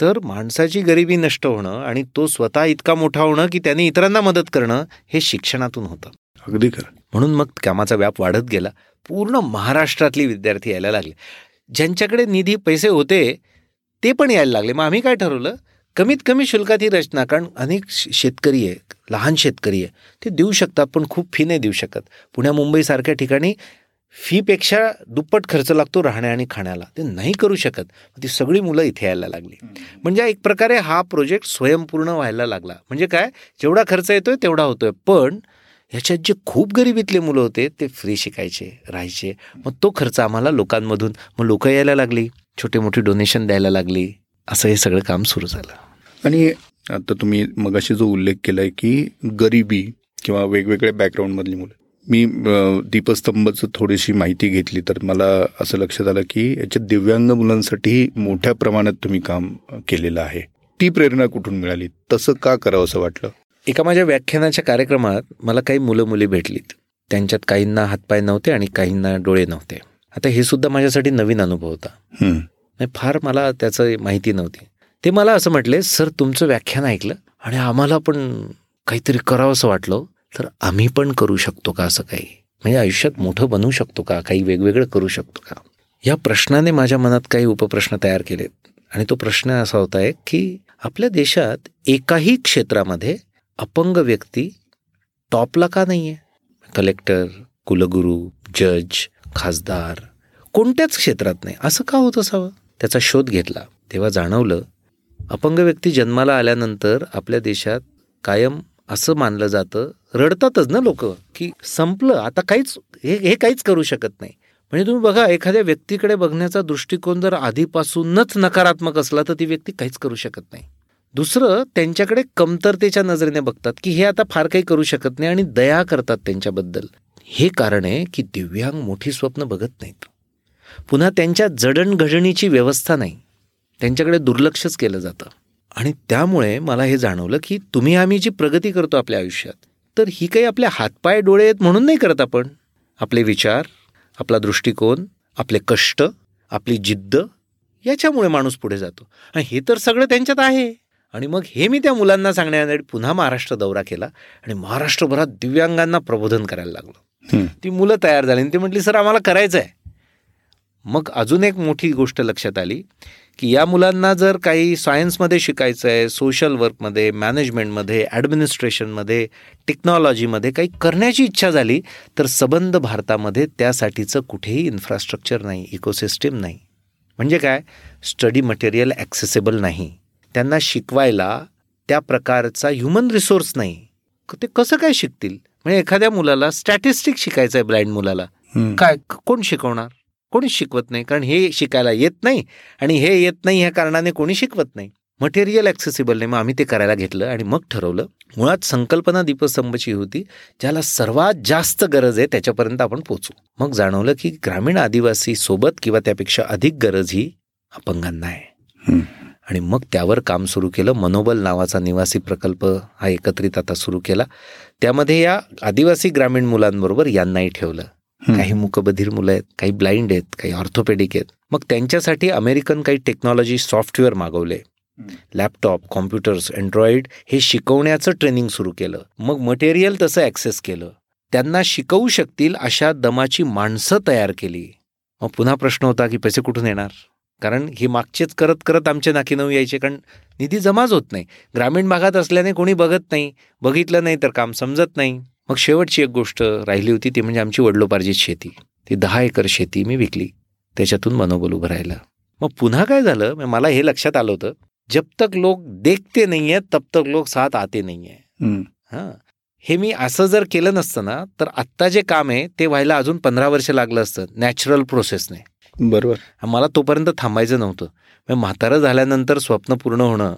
तर माणसाची गरिबी नष्ट होणं आणि तो स्वतः इतका मोठा होणं की त्याने इतरांना मदत करणं हे शिक्षणातून होतं. अगदी खरं. म्हणून मग कामाचा व्याप वाढत गेला. पूर्ण महाराष्ट्रातली विद्यार्थी यायला लागले. ज्यांच्याकडे निधी पैसे होते ते पण यायला लागले. मग आम्ही काय ठरवलं? कमीत कमी शुल्कात ही रचना कारण अनेक शेतकरी आहे लहान शेतकरी आहे ते देऊ शकतात पण खूप फी नाही देऊ शकत. पुण्या मुंबईसारख्या ठिकाणी फीपेक्षा दुप्पट खर्च लागतो राहण्या आणि खाण्याला. ते नाही करू शकत. ती सगळी मुलं इथे यायला लागली. म्हणजे एक प्रकारे हा प्रोजेक्ट स्वयंपूर्ण व्हायला लागला. म्हणजे काय? जेवढा खर्च येतोय तेवढा होतोय. पण ह्याच्यात जे खूप गरिबीतले मुलं होते ते फ्री शिकायचे राहायचे. मग तो खर्च आम्हाला लोकांमधून मग लोक यायला लागली. छोटे मोठे डोनेशन द्यायला लागली. असं हे सगळं काम सुरू झालं. आणि आता तुम्ही मगाशी जो उल्लेख केलाय की गरिबी किंवा वेगवेगळ्या बॅकग्राऊंडमधली मुलं. मी दीपस्तंभचं थोडीशी माहिती घेतली तर मला असं लक्षात आलं की याच्यात दिव्यांग मुलांसाठी मोठ्या प्रमाणात तुम्ही काम केलेलं आहे. ती प्रेरणा कुठून मिळाली? तसं का करावं असं वाटलं? एका माझ्या व्याख्यानाच्या कार्यक्रमात मला काही मुलं मुली भेटलीत. त्यांच्यात काहींना हातपाय नव्हते आणि काहींना डोळे नव्हते. आता हे सुद्धा माझ्यासाठी नवीन अनुभव होता. नाही फार मला त्याचं माहिती नव्हती. ते मला असं म्हटले सर तुमचं व्याख्यान ऐकलं आणि आम्हाला पण काहीतरी करावं असं वाटलं. तर आम्ही पण करू शकतो का असं काही? म्हणजे आयुष्यात मोठं बनवू शकतो का? काही वेगवेगळं करू शकतो का? या प्रश्नाने माझ्या मनात काही उपप्रश्न तयार केलेत. आणि तो प्रश्न असा होता आहे की आपल्या देशात एकाही क्षेत्रामध्ये अपंग व्यक्ती टॉपला का नाही आहे कलेक्टर कुलगुरू जज खासदार कोणत्याच क्षेत्रात नाही. असं का होत असावं? त्याचा शोध घेतला. तेव्हा जाणवलं अपंग व्यक्ती जन्माला आल्यानंतर आपल्या देशात कायम असं मानलं जातं रडतातच ना लोक की संपलं आता काहीच हे हे काहीच करू शकत नाही. म्हणजे तुम्ही बघा एखाद्या व्यक्तीकडे बघण्याचा दृष्टिकोन जर आधीपासूनच नकारात्मक असला तर ती व्यक्ती काहीच करू शकत नाही. दुसरं त्यांच्याकडे कमतरतेच्या नजरेने बघतात की हे आता फार काही करू शकत नाही आणि दया करतात त्यांच्याबद्दल. हे कारण आहे की दिव्यांग मोठी स्वप्न बघत नाहीत. पुन्हा त्यांच्या जडणघडणीची व्यवस्था नाही. त्यांच्याकडे दुर्लक्षच केलं जातं. आणि त्यामुळे मला हे जाणवलं की तुम्ही आम्ही जी प्रगती करतो आपल्या आयुष्यात तर ही काही आपल्या हातपाय डोळे आहेत म्हणून नाही करत आपण. आपले विचार आपला दृष्टिकोन आपले कष्ट आपली जिद्द याच्यामुळे माणूस पुढे जातो. आणि हे तर सगळं त्यांच्यात आहे. आणि मग हे मी त्या मुलांना सांगण्यासाठी पुन्हा महाराष्ट्र दौरा केला आणि महाराष्ट्रभरात दिव्यांगांना प्रबोधन करायला लागलो. ती मुलं तयार झाली आणि ती म्हटली सर आम्हाला करायचं आहे मग अजून एक मोठी गोष्ट लक्षात आली की या मुलांना जर काही सायन्समध्ये शिकायचं आहे सोशल वर्कमध्ये मॅनेजमेंटमध्ये ॲडमिनिस्ट्रेशनमध्ये टेक्नॉलॉजीमध्ये काही करण्याची इच्छा झाली तर सबंध भारतामध्ये त्यासाठीचं कुठेही इन्फ्रास्ट्रक्चर नाही इकोसिस्टीम नाही. म्हणजे काय? स्टडी मटेरियल ॲक्सेसेबल नाही. त्यांना शिकवायला त्या प्रकारचा ह्युमन रिसोर्स नाही. ते कसं काय शिकतील? म्हणजे एखाद्या मुलाला स्टॅटिस्टिक शिकायचं आहे ब्लाइंड मुलाला. काय? कोण शिकवणार? कोणीच शिकवत नाही कारण हे शिकायला येत नाही आणि हे येत नाही ह्या कारणाने कोणी शिकवत नाही. मटेरियल ॲक्सेसिबल नाही मग आम्ही ते करायला घेतलं आणि मग ठरवलं. मुळात संकल्पना दीपस्तंभची होती ज्याला सर्वात जास्त गरज आहे त्याच्यापर्यंत आपण पोचू मग जाणवलं की ग्रामीण आदिवासी सोबत किंवा त्यापेक्षा अधिक गरज ही अपंगांना आहे. आणि मग त्यावर काम सुरू केलं. मनोबल नावाचा निवासी प्रकल्प हा एकत्रित आता सुरू केला. त्यामध्ये या आदिवासी ग्रामीण मुलांबरोबर यांनाही ठेवलं. काही मुकबधीर मुलं आहेत काही ब्लाइंड आहेत काही ऑर्थोपेडिक आहेत. मग त्यांच्यासाठी अमेरिकन काही टेक्नॉलॉजी सॉफ्टवेअर मागवले. लॅपटॉप कॉम्प्युटर्स अँड्रॉइड हे शिकवण्याचं ट्रेनिंग सुरू केलं. मग मटेरियल तसं ॲक्सेस केलं. त्यांना शिकवू शकतील अशा दमाची माणसं तयार केली. मग पुन्हा प्रश्न होता की पैसे कुठून येणार? कारण हे मागचेच करत करत आमचे नाकी नऊ यायचे कारण निधी जमाच होत नाही. ग्रामीण भागात असल्याने कोणी बघत नाही. बघितलं नाही तर काम समजत नाही. मग शेवटची एक गोष्ट राहिली होती ती म्हणजे आमची वडलोपार्जित शेती. ती दहा एकर शेती मी विकली. त्याच्यातून मनोबल उभं राहिलं. मग पुन्हा काय झालं? मला हे लक्षात आलं होतं जब तक लोक देखते नाही आहेत तब तक लोक साथ आते नाही आहे हां. हे मी असं जर केलं नसतं ना तर आत्ता जे काम आहे ते व्हायला अजून पंधरा वर्ष लागलं असतं नॅचरल प्रोसेसने बरोबर. मला तोपर्यंत थांबायचं नव्हतं. म्हातारं झाल्यानंतर स्वप्न पूर्ण होणं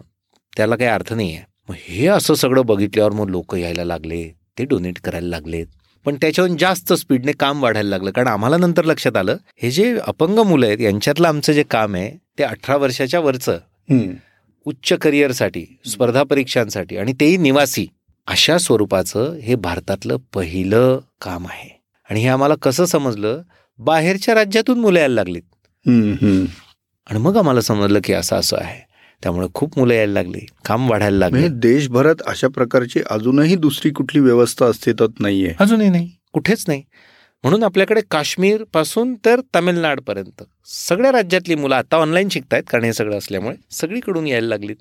त्याला काही अर्थ नाही आहे मग हे असं सगळं बघितल्यावर मग लोक यायला लागले. ते डोनेट करायला लागलेत. पण त्याच्याहून जास्त स्पीडने काम वाढायला लागलं. कारण आम्हाला नंतर लक्षात आलं हे जे अपंग मुलं आहेत यांच्यातलं आमचं जे काम आहे ते अठरा वर्षाच्या वरचं. उच्च करिअरसाठी स्पर्धा परीक्षांसाठी आणि तेही निवासी अशा स्वरूपाचं हे भारतातलं पहिलं काम आहे. आणि हे आम्हाला कसं समजलं? बाहेरच्या राज्यातून मुलं यायला लागलीत. आणि मग आम्हाला समजलं की असं असं आहे. त्यामुळे खूप मुलं यायला लागली काम वाढायला लागले. म्हणजे देशभरात अशा प्रकारची अजूनही दुसरी कुठली व्यवस्था अस्तित्वात नाहीये. अजूनही नाही कुठेच नाही. म्हणून आपल्याकडे काश्मीरपासून तर तामिळनाडपर्यंत सगळ्या राज्यातली मुलं आता ऑनलाईन शिकतायत कारण हे सगळं असल्यामुळे सगळीकडून यायला लागलीत.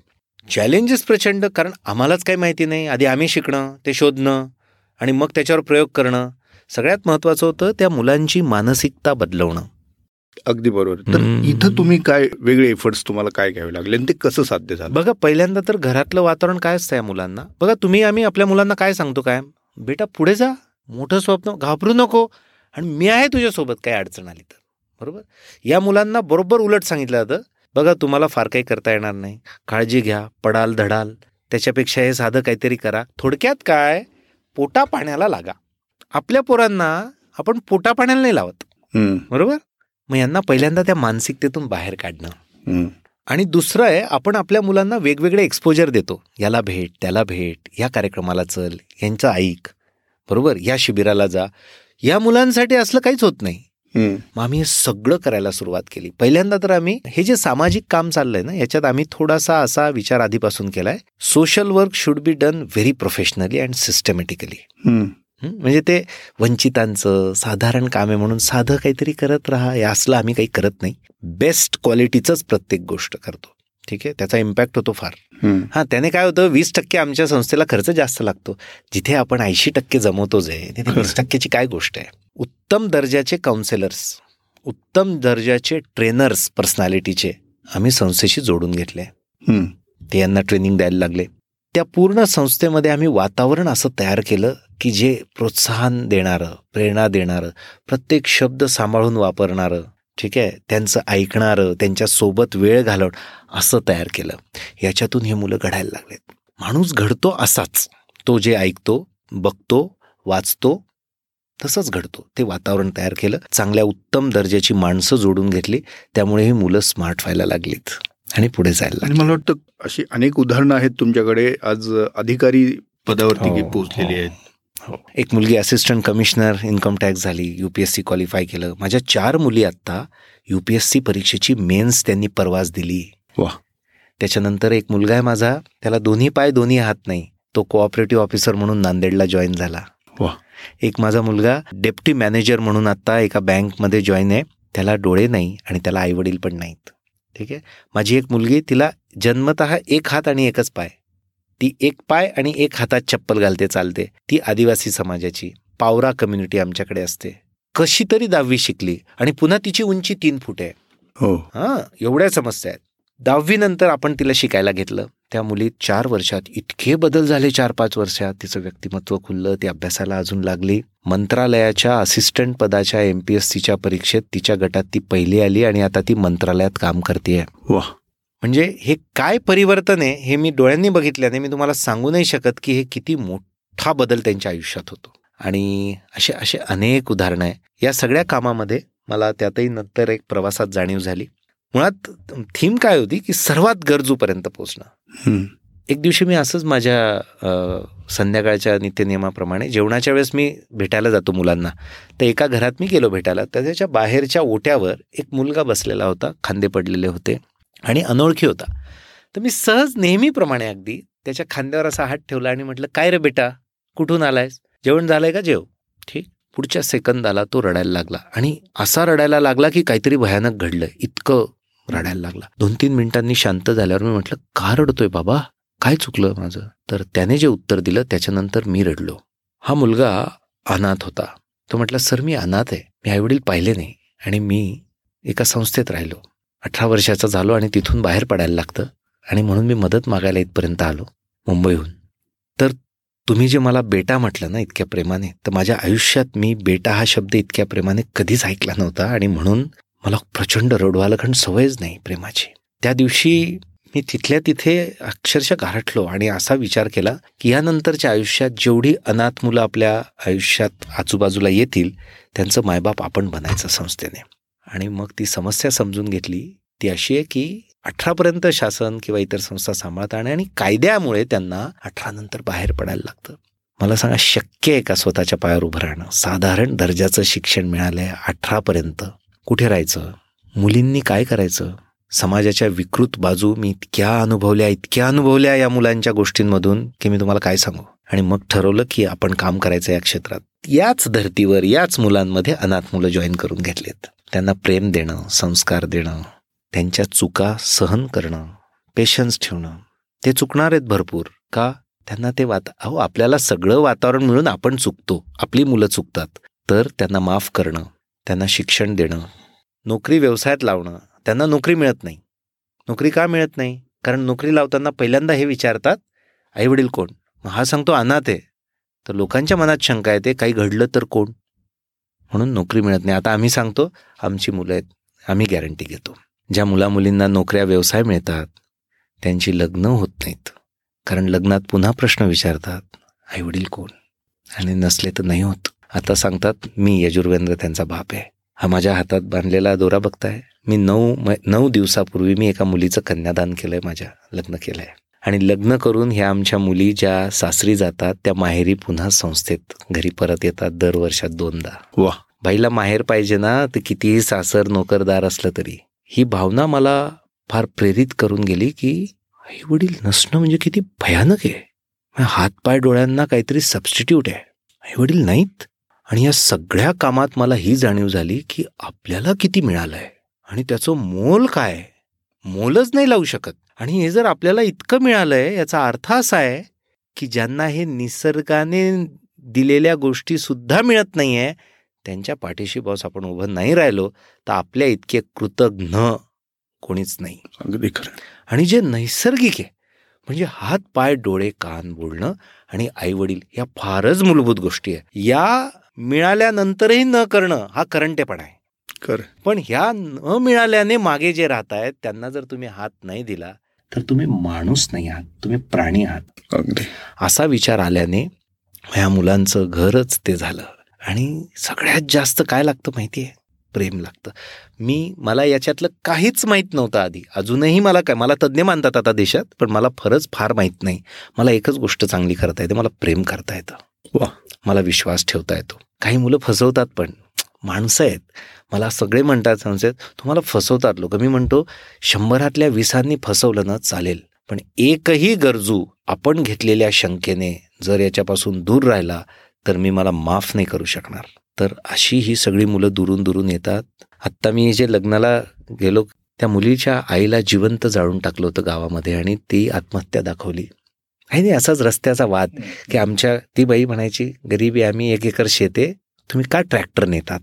चॅलेंजेस प्रचंड कारण आम्हालाच काही माहिती नाही. आधी आम्ही शिकणं ते शोधणं आणि मग त्याच्यावर प्रयोग करणं. सगळ्यात महत्वाचं होतं त्या मुलांची मानसिकता बदलवणं. अगदी बरोबर. तर. इथं तुम्ही काय वेगळे एफर्ट्स तुम्हाला काय घ्यावे लागले? आणि ते कसं साध्य झालं? बघा पहिल्यांदा तर घरातलं वातावरण काय असतं या मुलांना? बघा तुम्ही आम्ही आपल्या मुलांना काय सांगतो काय? बेटा पुढे जा. मोठं स्वप्न घाबरू नको. आणि मी आहे तुझ्यासोबत. काही अडचण आली तर. बरोबर? या मुलांना बरोबर उलट सांगितलं जातं. बघा तुम्हाला फार काही करता येणार नाही. काळजी घ्या पडाल धडाल. त्याच्यापेक्षा हे साधं काहीतरी करा. थोडक्यात काय? पोटा पाण्याला लागा. आपल्या पोरांना आपण पोटा पाण्याला नाही लावत. बरोबर? मग यांना पहिल्यांदा त्या मानसिकतेतून बाहेर काढणं. आणि दुसरं आहे आपण आपल्या मुलांना वेगवेगळे एक्सपोजर देतो. याला भेट त्याला भेट या कार्यक्रमाला चल यांचं ऐक. बरोबर? या शिबिराला जा. या मुलांसाठी असलं काहीच होत नाही. मग आम्ही हे सगळं करायला सुरुवात केली. पहिल्यांदा तर आम्ही हे जे सामाजिक काम चाललंय ना याच्यात आम्ही थोडासा असा विचार आधीपासून केलाय. Social work should be done very professionally and systematically. म्हणजे ते वंचितांचं साधारण काम आहे म्हणून साधं काहीतरी करत राहा हे असलं आम्ही काही करत नाही. बेस्ट क्वालिटीचंच प्रत्येक गोष्ट करतो. ठीक आहे? त्याचा इम्पॅक्ट होतो फार. हां. त्याने काय होतं वीस टक्के आमच्या संस्थेला खर्च जास्त लागतो. जिथे आपण ऐंशी टक्के जमवतो जे तिथे वीस टक्क्याची काय गोष्ट आहे? उत्तम दर्जाचे काउन्सिलर्स उत्तम दर्जाचे ट्रेनर्स पर्सनॅलिटीचे आम्ही संस्थेशी जोडून घेतले. ते यांना ट्रेनिंग द्यायला लागले. त्या पूर्ण संस्थेमध्ये आम्ही वातावरण असं तयार केलं की जे प्रोत्साहन देणारं प्रेरणा देणारं प्रत्येक शब्द सांभाळून वापरणारं ठीक आहे त्यांचं ऐकणारं त्यांच्यासोबत वेळ घालवणं असं तयार केलं. याच्यातून हे मुलं घडायला लागलेत. माणूस घडतो असाच. तो जे ऐकतो बघतो वाचतो तसंच घडतो. ते वातावरण तयार केलं चांगल्या उत्तम दर्जाची माणसं जोडून घेतली त्यामुळे ही मुलं स्मार्ट व्हायला लागलीत आणि पुढे जायला आणि मला वाटतं अशी अनेक उदाहरणं आहेत तुमच्याकडे. आज अधिकारी पदावरती हो, की पोहोचलेली. आहेत. एक मुलगी असिस्टंट कमिशनर इन्कम टॅक्स झाली युपीएससी क्वालिफाय केलं. माझ्या चार मुली आत्ता युपीएससी परीक्षेची मेन्स त्यांनी परवाच दिली. वा. त्याच्यानंतर एक मुलगा आहे माझा त्याला दोन्ही पाय दोन्ही हात नाही. तो कोऑपरेटिव्ह ऑफिसर म्हणून नांदेडला जॉईन झाला. वा. एक माझा मुलगा डेप्टी मॅनेजर म्हणून आता एका बँकमध्ये जॉईन आहे. त्याला डोळे नाही आणि त्याला आईवडील पण नाहीत. ठीक आहे? माझी एक मुलगी तिला जन्मत एक हात आणि एकच पाय. ती एक पाय आणि एक हातात चप्पल घालते चालते. ती आदिवासी समाजाची पावरा कम्युनिटी आमच्याकडे असते. कशी तरी दहावी शिकली आणि पुन्हा तिची उंची तीन फूट आहे. हो. हां एवढ्या समस्या आहेत. दहावीनंतर आपण तिला शिकायला घेतलं. त्या मुलीत चार वर्षात इतके बदल झाले चार पाच वर्षात. तिचं व्यक्तिमत्व खुललं ती अभ्यासाला अजून लागली. मंत्रालयाच्या असिस्टंट पदाच्या एम पी एस सीच्या परीक्षेत तिच्या गटात ती पहिली आली आणि आता ती मंत्रालयात काम करते वा म्हणजे हे काय परिवर्तन आहे हे मी डोळ्यांनी बघितल्याने मी तुम्हाला सांगू नाही शकत की हे किती मोठा बदल त्यांच्या आयुष्यात होतो. आणि असे असे अनेक उदाहरणं आहे. या सगळ्या कामामध्ये मला त्यातही नंतर एक प्रवासात जाणीव झाली. मुळात थीम काय होती की सर्वात गरजूपर्यंत पोचणं हम्म. एक दिवशी मी असंच माझ्या संध्याकाळच्या नित्यनियमाप्रमाणे जेवणाच्या वेळेस मी भेटायला जातो मुलांना. तर एका घरात मी गेलो भेटायला. तर त्याच्या बाहेरच्या ओट्यावर एक मुलगा बसलेला होता. खांदे पडलेले होते. आणि अनोळखी होता. तर मी सहज नेहमीप्रमाणे अगदी त्याच्या खांद्यावर असा हात ठेवला आणि म्हटलं काय रे बेटा? कुठून आलायस? जेवण झालंय का? जेव. ठीक. पुढच्या सेकंदाला तो रडायला लागला आणि असा रडायला लागला की काहीतरी भयानक घडलं. इतकं रडायला लागला. दोन तीन मिनिटांनी शांत झाल्यावर मी म्हटलं का रडतोय बाबा? काय चुकलं माझं? तर त्याने जे उत्तर दिलं त्याच्यानंतर मी रडलो. हा मुलगा अनाथ होता. तो म्हटला सर मी अनाथ आहे. मी आईवडील पाहिले नाही. आणि मी एका संस्थेत राहिलो. अठरा वर्षाचा झालो आणि तिथून बाहेर पडायला लागतं. आणि म्हणून मी मदत मागायला इथपर्यंत आलो मुंबईहून. तर तुम्ही जे मला बेटा म्हटलं ना इतक्या प्रेमाने तर माझ्या आयुष्यात मी बेटा हा शब्द इतक्या प्रेमाने कधीच ऐकला नव्हता आणि म्हणून मला प्रचंड रडवायला कारण सवयच नाही प्रेमाची. त्या दिवशी मी तिथल्या तिथे अक्षरशः गारठलो आणि असा विचार केला की यानंतरच्या आयुष्यात जेवढी अनाथ मुलं आपल्या आयुष्यात आजूबाजूला येतील त्यांचं मायबाप आपण बनायचं संस्थेने. आणि मग ती समस्या समजून घेतली. ती अशी आहे की अठरापर्यंत शासन किंवा इतर संस्था सांभाळतात आणि कायद्यामुळे त्यांना अठरा नंतर बाहेर पडायला लागतं. मला सांगा शक्य आहे का स्वतःच्या पायावर उभं राहणं? साधारण दर्जाचं शिक्षण मिळालंय अठरापर्यंत. कुठे राहायचं? मुलींनी काय करायचं? समाजाच्या विकृत बाजू मी इतक्या अनुभवल्या इतक्या अनुभवल्या या मुलांच्या गोष्टींमधून की मी तुम्हाला काय सांगू? आणि मग ठरवलं की आपण काम करायचं या क्षेत्रात. याच धर्तीवर याच मुलांमध्ये अनाथ मुलं जॉईन करून घेतलेत. त्यांना प्रेम देणं संस्कार देणं त्यांच्या चुका सहन करणं पेशन्स ठेवणं ते चुकणार आहेत भरपूर. का? त्यांना ते वाता अहो आपल्याला सगळं वातावरण मिळून आपण चुकतो. आपली मुलं चुकतात. तर त्यांना माफ करणं त्यांना शिक्षण देणं नोकरी व्यवसायात लावणं त्यांना नोकरी मिळत नाही. नोकरी का मिळत नाही? कारण नोकरी लावताना पहिल्यांदा हे विचारतात आईवडील कोण? मग हा सांगतो अनाथ आहे. तर लोकांच्या मनात शंका येते काही घडलं तर कोण? म्हणून नोकरी मिळत नाही. आता आम्ही सांगतो आमची मुलं आहेत आम्ही गॅरंटी घेतो. ज्या मुला मुलींना नोकऱ्या व्यवसाय मिळतात त्यांची लग्न होत नाहीत. कारण लग्नात पुन्हा प्रश्न विचारतात आईवडील कोण? आणि नसले तर नाही होत. आता सांगतात मी यजुर्वेंद्र त्यांचा बाप आहे. हा माझ्या हातात बांधलेला दोरा बघताय. मी नऊ नऊ दिवसापूर्वी मी एका मुलीचं कन्यादान केलंय माझ्या लग्न केलंय. आणि लग्न करून ह्या आमच्या मुली ज्या सासरी जातात त्या माहेरी पुन्हा संस्थेत घरी परत येतात दर वर्षात दोनदा. वा बाईला माहेर पाहिजे ना तर कितीही सासर नोकरदार असलं तरी. ही भावना मला फार प्रेरित करून गेली की आई वडील नसणं म्हणजे किती भयानक आहे. हातपाय डोळ्यांना काहीतरी सबस्टिट्यूट आहे. आई वडील नाहीत. आणि या सगळ्या कामात मला ही जाणीव झाली की आपल्याला किती मिळालंय. आणि त्याचं मोल काय? मोलच नाही लावू शकत. आणि हे जर आपल्याला इतकं मिळालंय याचा अर्थ असा आहे की ज्यांना हे निसर्गाने दिलेल्या गोष्टी सुद्धा मिळत नाहीये त्यांच्या पाठीशी बॉस आपण उभं नाही राहिलो तर आपल्या इतके कृतज्ञ कोणीच नाही. अगदी खरं आणि जे नैसर्गिक आहे म्हणजे हात पाय डोळे कान बोलणं आणि आई वडील या फारच मूलभूत गोष्टी आहे या मिळाल्यानंतरही न करणं हा करंटेपणा आहे. खरं पण ह्या न मिळाल्याने मागे जे राहत आहेत त्यांना जर तुम्ही हात नाही दिला तर तुम्ही माणूस नाही आहात तुम्ही प्राणी आहात. अगदी. असा विचार आल्याने ह्या मुलांचं घरच ते झालं. आणि सगळ्यात जास्त काय लागतं माहिती आहे प्रेम लागतं. मी मला याच्यातलं काहीच माहीत नव्हतं आधी. अजूनही मला काय मला तज्ज्ञ मानतात आता देशात पण मला फरच फार माहीत नाही. मला एकच गोष्ट चांगली करता येते मला प्रेम करता येतं. वा. मला विश्वास ठेवता येतो. काही मुलं फसवतात पण. माणसं आहेत. मला सगळे म्हणतात संस्थेत तुम्हाला फसवतात लोक. मी म्हणतो शंभरातल्या विसांनी फसवलं ना चालेल. पण एकही गरजू आपण घेतलेल्या शंकेने जर याच्यापासून दूर राहिला तर मी मला माफ नाही करू शकणार. तर अशी ही सगळी मुलं दुरून दुरून येतात. आत्ता मी जे लग्नाला गेलो त्या मुलीच्या आईला जिवंत जाळून टाकलं होतं गावामध्ये आणि ती आत्महत्या दाखवली. आहे नाही असाच रस्त्याचा वाद की आमच्या ती बाई म्हणायची गरीबी आम्ही एक एकर शेते तुम्ही का ट्रॅक्टर नेतात?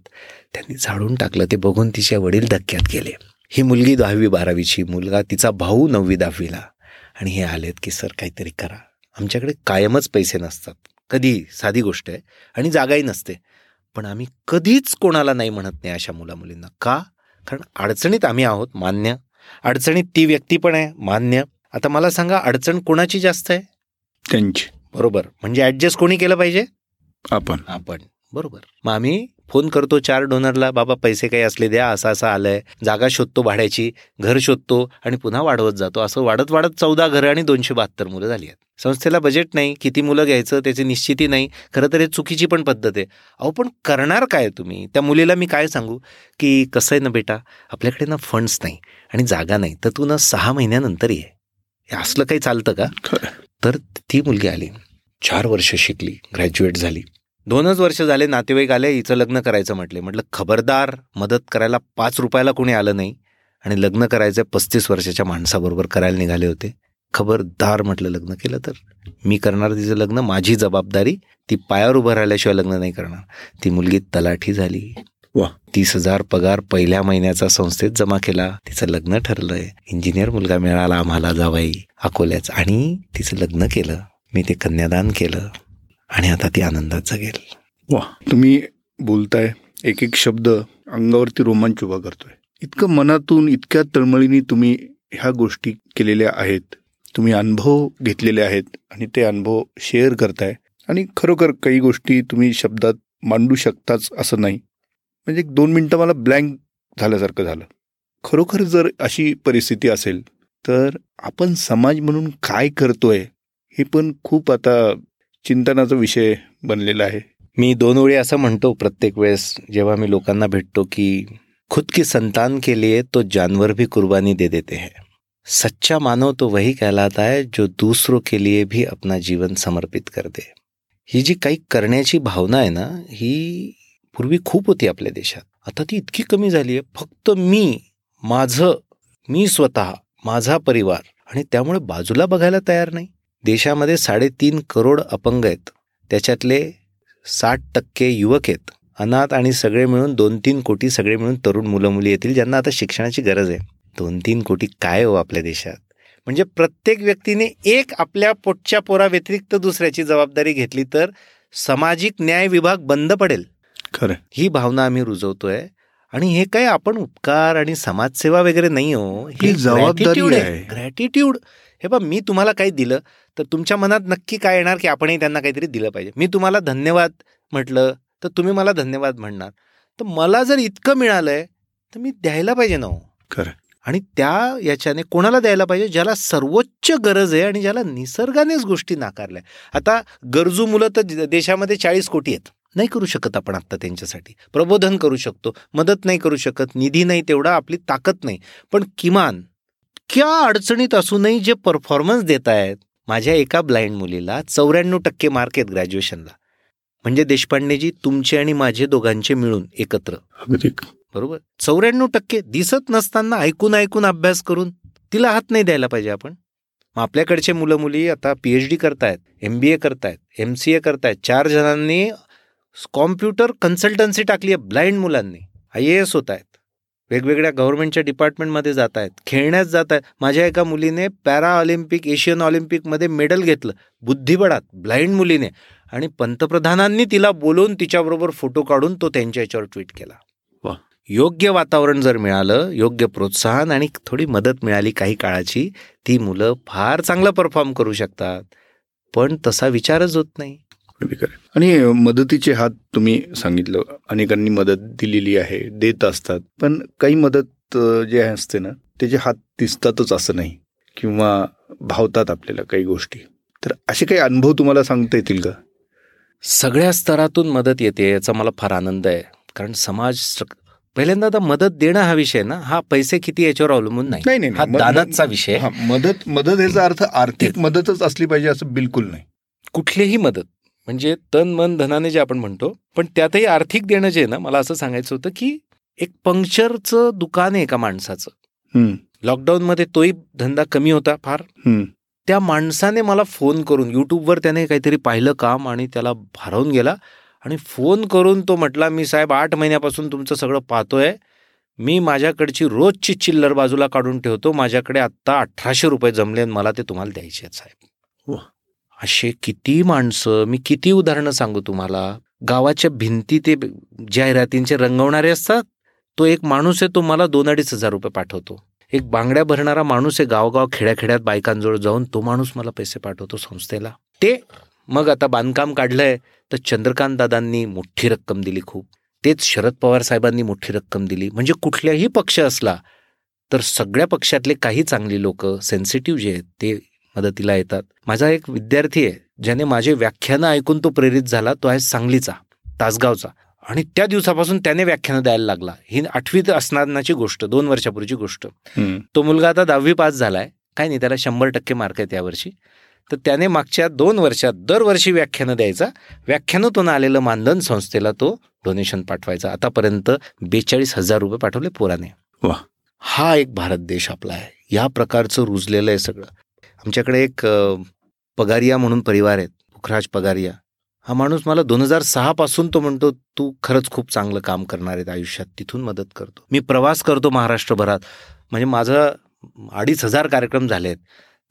त्यांनी झाडून टाकलं ते बघून तिचे वडील धक्क्यात गेले. ही मुलगी दहावी बारावीची मुलगा तिचा भाऊ नववी दहावीला. आणि हे आलेत की सर काहीतरी करा. आमच्याकडे कायमच पैसे नसतात. कधी साधी गोष्ट आहे आणि जागाही नसते. पण आम्ही कधीच कोणाला नाही म्हणत नाही अशा मुला मुलींना का? कारण अडचणीत आम्ही आहोत मान्य. अडचणीत ती व्यक्ती पण आहे मान्य. आता मला सांगा अडचण कोणाची जास्त आहे? त्यांची. बरोबर. म्हणजे ऍडजस्ट कोणी केलं पाहिजे? आपण. आपण. बरोबर. मग आम्ही फोन करतो चार डोनरला बाबा पैसे काही असले द्या असं असं आलंय. जागा शोधतो भाड्याची घर शोधतो आणि पुन्हा वाढवत जातो. असं वाढत वाढत चौदा घरं आणि दोनशे बहात्तर मुलं झाली आहेत. संस्थेला बजेट नाही किती मुलं घ्यायचं त्याची निश्चिती नाही. खरं तर हे चुकीची पण पद्धत आहे. अहो पण करणार काय तुम्ही? त्या मुलीला मी काय सांगू? की कसं आहे ना बेटा आपल्याकडे ना फंड्स नाही आणि जागा नाही. तर तू ना सहा महिन्यानंतर ये. हे असलं काही चालतं का? तर ती मुलगी आली. चार वर्ष शिकली ग्रॅज्युएट झाली. दोनच वर्ष झाले नातेवाईक आले हिचं लग्न करायचं म्हटले. म्हटलं खबरदार मदत करायला पाच रुपयाला कोणी आलं नाही. आणि लग्न करायचं पस्तीस वर्षाच्या माणसाबरोबर करायला निघाले होते. खबरदार म्हटलं लग्न केलं तर? मी करणार तिचं लग्न माझी जबाबदारी ती पायावर उभं राहिल्याशिवाय लग्न नाही करणार. ती मुलगी तलाठी झाली. वा. तीस हजार पगार पहिल्या महिन्याचा संस्थेत जमा केला. तिचं लग्न ठरलंय. इंजिनियर मुलगा मिळाला आम्हाला जावाई अकोल्याच आणि तिचं लग्न केलं. मी ते कन्यादान केलं. आणि आता ती आनंदात जगेल वा तुम्ही बोलताय एक एक शब्द अंगावरती रोमांच उभा करतोय. इतकं मनातून इतक्या तळमळीने तुम्ही ह्या गोष्टी केलेल्या आहेत. तुम्ही अनुभव घेतलेले आहेत आणि ते अनुभव शेअर करताय. आणि खरोखर काही गोष्टी तुम्ही शब्दात मांडू शकताच असं नाही. म्हणजे एक दोन मिनटं मला ब्लँक झाल्यासारखं झालं. खरोखर जर अशी परिस्थिती असेल तर आपण समाज म्हणून काय करतोय हे पण खूप आता चिंतनाचा विषय बनलेला आहे. मी दोन वेळी असं म्हणतो प्रत्येक वेळेस जेव्हा मी लोकांना भेटतो की खुद की संतान के लिए तो जानवर भी कुर्बानी दे देते हैं. सच्चा मानव तो वही कहलाता है जो दूसरों के लिए भी अपना जीवन समर्पित कर दे. ही जी काही करण्याची भावना आहे ना ही पूर्वी खूप होती आपल्या देशात. आता ती इतकी कमी झाली आहे. फक्त मी माझं मी स्वतः माझा परिवार आणि त्यामुळे बाजूला बघायला तयार नाही. देशामध्ये साडेतीन करोड अपंग आहेत. त्याच्यातले साठ टक्के युवक आहेत. अनाथ आणि सगळे मिळून दोन तीन कोटी सगळे मिळून तरुण मुलं मुली येतील ज्यांना आता शिक्षणाची गरज आहे. दोन तीन कोटी काय हो आपल्या देशात? म्हणजे प्रत्येक व्यक्तीने एक आपल्या पोटच्या पोरा व्यतिरिक्त दुसऱ्याची जबाबदारी घेतली तर सामाजिक न्याय विभाग बंद पडेल. खरं. ही भावना आम्ही रुजवतोय. आणि हे काय आपण उपकार आणि समाजसेवा वगैरे नाही हो. ही जबाबदारी. ग्रॅटिट्यूड हे बा मी तुम्हाला काही दिलं तर तुमच्या मनात नक्की काय येणार की आपणही त्यांना काहीतरी दिलं पाहिजे. मी तुम्हाला धन्यवाद म्हटलं तर तुम्ही मला धन्यवाद म्हणणार. तर मला जर इतकं मिळालंय तर मी द्यायला पाहिजे ना हो. खरं. आणि त्या याच्याने कोणाला द्यायला पाहिजे ज्याला सर्वोच्च गरज आहे आणि ज्याला निसर्गानेच गोष्टी नाकारल्या. आता गरजू मुलं तर देशामध्ये चाळीस कोटी आहेत. नाही करू शकत आपण आत्ता त्यांच्यासाठी. प्रबोधन करू शकतो. मदत नाही करू शकत. निधी नाही तेवढा आपली ताकद नाही. पण किमान क्या अडचणीत असूनही जे परफॉर्मन्स देत आहेत माझ्या एका ब्लाइंड मुलीला चौऱ्याण्णव टक्के मार्क आहेत ग्रॅज्युएशनला म्हणजे देशपांडेजी तुमचे आणि माझे दोघांचे मिळून एकत्र. बरोबर? चौऱ्याण्णव टक्के दिसत नसताना ऐकून ऐकून अभ्यास करून तिला हात नाही द्यायला पाहिजे आपण. मग आपल्याकडचे मुलं मुली आता पी एच डी करतायत एम बी ए करतायत एम सी ए करतायत चार जणांनी कॉम्प्युटर कन्सल्टन्सी टाकली आहे ब्लाइंड मुलांनी. आय ए एस होत आहेत वेगवेगळ्या गव्हर्नमेंटच्या डिपार्टमेंटमध्ये जात आहेत खेळण्यात जात आहेत माझ्या एका मुलीने पॅरा ऑलिम्पिक एशियन ऑलिम्पिकमध्ये मेडल घेतलं. बुद्धिबळात ब्लाइंड मुलीने. आणि पंतप्रधानांनी तिला बोलवून तिच्याबरोबर फोटो काढून तो त्यांच्या याच्यावर ट्विट केला. वा. योग्य वातावरण जर मिळालं योग्य प्रोत्साहन आणि थोडी मदत मिळाली काही काळाची ती मुलं फार चांगलं परफॉर्म करू शकतात. पण तसा विचारच होत नाही. आणि मदतीचे हात तुम्ही सांगितलं. अनेकांनी मदत दिलेली आहे देत असतात. पण काही मदत जे असते ना त्याचे हात दिसतातच असं नाही. किंवा भावतात आपल्याला काही गोष्टी. तर असे काही अनुभव तुम्हाला सांगता येतील का? सगळ्या स्तरातून मदत येते याचा मला फार आनंद आहे. कारण समाज पहिल्यांदा आता मदत देणं हा विषय ना हा पैसे किती याच्यावर अवलंबून नाही. हा दानाचा विषय मदत मदत याचा अर्थ आर्थिक मदतच असली पाहिजे असं बिलकुल नाही. कुठलीही मदत. म्हणजे तन मन धनाने जे आपण म्हणतो पण त्यातही आर्थिक देणं जे आहे ना मला असं सांगायचं होतं की एक पंक्चरचं दुकान आहे एका माणसाचं. हम्म, लॉकडाऊनमध्ये तोही धंदा कमी होता फार. त्या माणसाने मला फोन करून यूट्यूबवर त्याने काहीतरी पाहिलं काम आणि त्याला भारावून गेला आणि फोन करून तो म्हटला मी साहेब आठ महिन्यापासून तुमचं सगळं पाहतोय. मी माझ्याकडची रोजची चिल्लर बाजूला काढून ठेवतो. माझ्याकडे आत्ता अठराशे रुपये जमले आणि मला ते तुम्हाला द्यायचे आहेत साहेब. असे किती माणसं मी किती उदाहरणं सांगू तुम्हाला. गावाच्या भिंती ते जाहिरातींचे रंगवणारे असतात तो एक माणूस आहे तो मला दोन अडीच हजार रुपये पाठवतो. एक बांगड्या भरणारा माणूस आहे गावगाव खेड्याखेड्यात बायकांजवळ जाऊन तो माणूस मला पैसे पाठवतो संस्थेला. ते मग आता बांधकाम काढलंय तर चंद्रकांत दादांनी मोठी रक्कम दिली खूप. तेच शरद पवार साहेबांनी मोठी रक्कम दिली. म्हणजे कुठल्याही पक्ष असला तर सगळ्या पक्षातले काही चांगली लोक सेन्सिटिव्ह जे आहेत ते मदतीला येतात. माझा एक विद्यार्थी आहे ज्याने माझे व्याख्यानं ऐकून तो प्रेरित झाला तो आहे सांगलीचा तासगावचा. आणि त्या दिवसापासून त्याने व्याख्यानं द्यायला लागला. ही आठवीत असणारची गोष्ट दोन वर्षापूर्वीची गोष्ट. तो मुलगा आता दहावी पास झालाय. काय नाही त्याला शंभर टक्के मार्क आहेत यावर्षी. तर त्याने मागच्या दोन वर्षात दरवर्षी व्याख्यानं द्यायचा. व्याख्यानातून आलेलं मानधन संस्थेला तो डोनेशन पाठवायचा. आतापर्यंत बेचाळीस हजार रुपये पाठवले पोराने. वा. हा एक भारत देश आपला आहे. या प्रकारचं रुजलेलं आहे सगळं. आमच्याकडे एक पगारिया म्हणून परिवार आहेत पुखराज पगारिया. हा माणूस मला दोन हजार सहापासून तो म्हणतो तू खरंच खूप चांगलं काम करणार आहेत आयुष्यात. तिथून मदत करतो. मी प्रवास करतो महाराष्ट्रभरात. म्हणजे माझं अडीच हजार कार्यक्रम झाले आहेत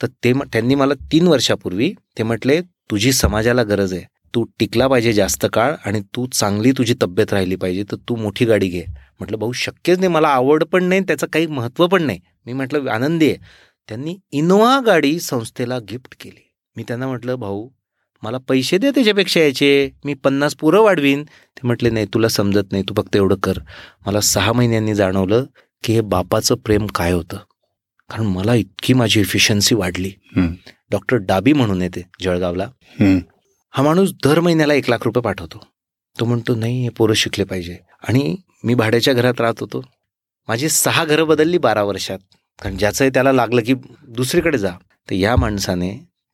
तर ते त्यांनी मला तीन वर्षापूर्वी ते म्हटले तुझी समाजाला गरज आहे. तू टिकला पाहिजे जास्त काळ आणि तू चांगली तुझी तब्येत राहिली पाहिजे तर तू मोठी गाडी घे. म्हटलं भाऊ शक्यच नाही. मला आवड पण नाही त्याचं काही महत्त्व पण नाही. मी म्हटलं आनंदी आहे. त्यांनी इनोवा गाडी संस्थेला गिफ्ट केली. मी त्यांना म्हटलं भाऊ मला पैसे दे त्याच्यापेक्षा याचे. मी पन्नास पुरं वाढवीन. ते म्हटले नाही तुला समजत नाही. तू फक्त एवढं कर. मला सहा महिन्यांनी जाणवलं की हे बापाचं प्रेम काय होतं. कारण मला इतकी माझी एफिशियन्सी वाढली. डॉक्टर डाबी म्हणून येते जळगावला. हा माणूस दर महिन्याला एक लाख रुपये पाठवतो. तो म्हणतो नाही हे पोरं शिकले पाहिजे. आणि मी भाड्याच्या घरात राहत होतो. माझी सहा घरं बदलली बारा वर्षात. कारण ज्याचंही त्याला लागलं की दुसरीकडे जा. तर या माणसाने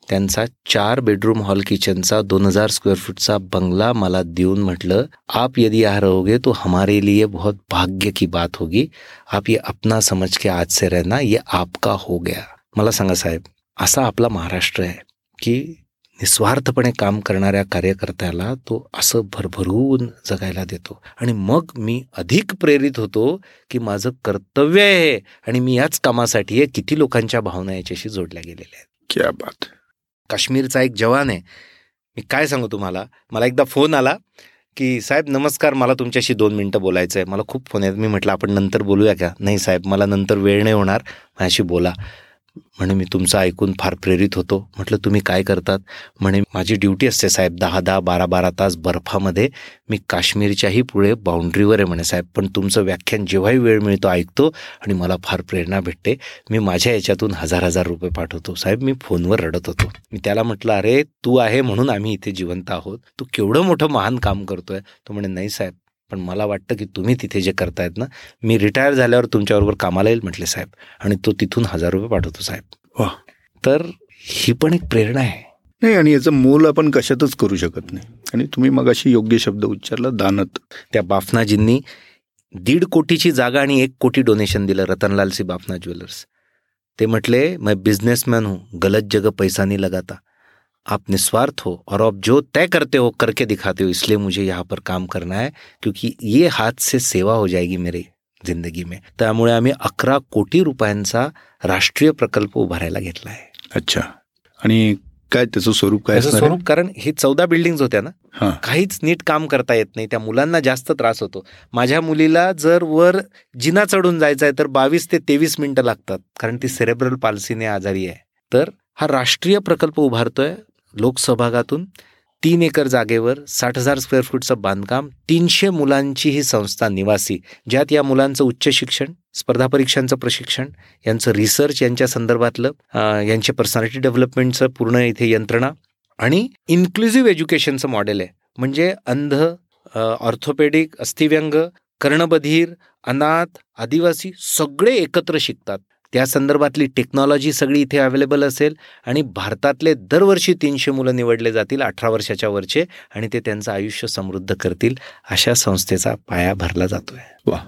त्यांचा चार बेडरूम हॉल किचनचा दोन हजार स्क्वेअर फूटचा बंगला मला देऊन म्हटलं आप यदि यहाँ रहोगे तो हमारे लिए बहुत भाग्य की बात होगी. आप ये अपना समझ के आज से रहना ये आपका हो गया. मला सांगा साहेब असा आपला महाराष्ट्र आहे की निस्वार्थपणे काम करणाऱ्या कार्यकर्त्याला तो असं भरभरून जगायला देतो. आणि मग मी अधिक प्रेरित होतो की माझं कर्तव्य आहे आणि मी याच कामासाठी आहे. किती लोकांच्या भावना याच्याशी जोडल्या गेलेल्या आहेत. क्या बात. काश्मीरचा एक जवान आहे. मी काय सांगू तुम्हाला? मला एकदा फोन आला की साहेब नमस्कार मला तुमच्याशी दोन मिनटं बोलायचं आहे मला खूप फोन आहेत मी म्हटलं आपण नंतर बोलूया का? नाही साहेब मला नंतर वेळ नाही होणार. माझ्याशी बोला. म्हणे मी तुमचं ऐकून फार प्रेरित होतो. म्हटलं तुम्ही काय करतात? म्हणे माझी ड्युटी असते साहेब दहा दहा बारा बारा तास बर्फामध्ये. मी काश्मीरच्याही पुढे बाउंड्रीवर आहे म्हणे साहेब. पण तुमचं व्याख्यान जेव्हाही वेळ मिळतो ऐकतो आणि मला फार प्रेरणा भेटते. मी माझ्या याच्यातून हजार हजार रुपये पाठवतो. साहेब मी फोनवर रडत होतो. मी त्याला म्हटलं अरे तू आहे म्हणून आम्ही इथे जिवंत आहोत. तू केवढं मोठं महान काम करतोय. तो म्हणे नाही साहेब पण मला वाटतं की तुम्ही तिथे जे करतायत ना मी रिटायर झाल्यावर तुमच्याबरोबर कामाला येईल म्हटले साहेब. आणि तो तिथून हजार रुपये पाठवतो साहेब. वा तर ही पण एक प्रेरणा आहे. नाही आणि याचं मोल आपण कशातच करू शकत नाही. आणि तुम्ही मग अशी योग्य शब्द उच्चारला दानत. त्या बाफनाजींनी दीड कोटीची जागा आणि एक कोटी डोनेशन दिलं रतनलाल सी बाफना ज्वेलर्स. ते म्हटले मैं बिजनेसमैन हूँ गलत जगह पैसा नहीं लगाता. आप निस्वार्थ हो और आप जो तय करते हो करके दिखाते हो इसलिए मुझे यहाँ पर काम करना है क्योंकि ये हाथ से सेवा हो जाएगी मेरी जिंदगी में। त्यामुळे आम्ही अकरा कोटी रुपयांचा राष्ट्रीय प्रकल्प उभारायला घेतला आहे. अच्छा. आणि काय त्याचं स्वरूप काय? स्वरूप कारण हे चौदा बिल्डिंग होत्या ना काहीच नीट काम करता येत नाही त्या मुलांना जास्त त्रास होतो. माझ्या मुलीला जर वर जिना चढून जायचं आहे तर बावीस ते तेवीस मिनिटं लागतात कारण ती सेरेब्रल पाल्सीने आजारी आहे. तर हा राष्ट्रीय प्रकल्प उभारतोय लोकसहभागातून तीन एकर जागेवर साठ हजार स्क्वेअर फूटचं बांधकाम तीनशे मुलांची ही संस्था निवासी ज्यात या मुलांचं उच्च शिक्षण स्पर्धा परीक्षांचं प्रशिक्षण यांचं रिसर्च यांच्या संदर्भातलं यांचे पर्सनॅलिटी डेव्हलपमेंटचं पूर्ण इथे यंत्रणा आणि इन्क्लुझिव्ह एज्युकेशनचं मॉडेल आहे. म्हणजे अंध ऑर्थोपेडिक अस्थिव्यंग कर्णबधीर अनाथ आदिवासी सगळे एकत्र शिकतात. त्या संदर्भातली टेक्नॉलॉजी सगळी इथे अवेलेबल असेल आणि भारतातले दरवर्षी तीनशे मुलं निवडले जातील अठरा वर्षाच्या वरचे आणि ते त्यांचं आयुष्य समृद्ध करतील अशा संस्थेचा पाया भरला जातोय. वा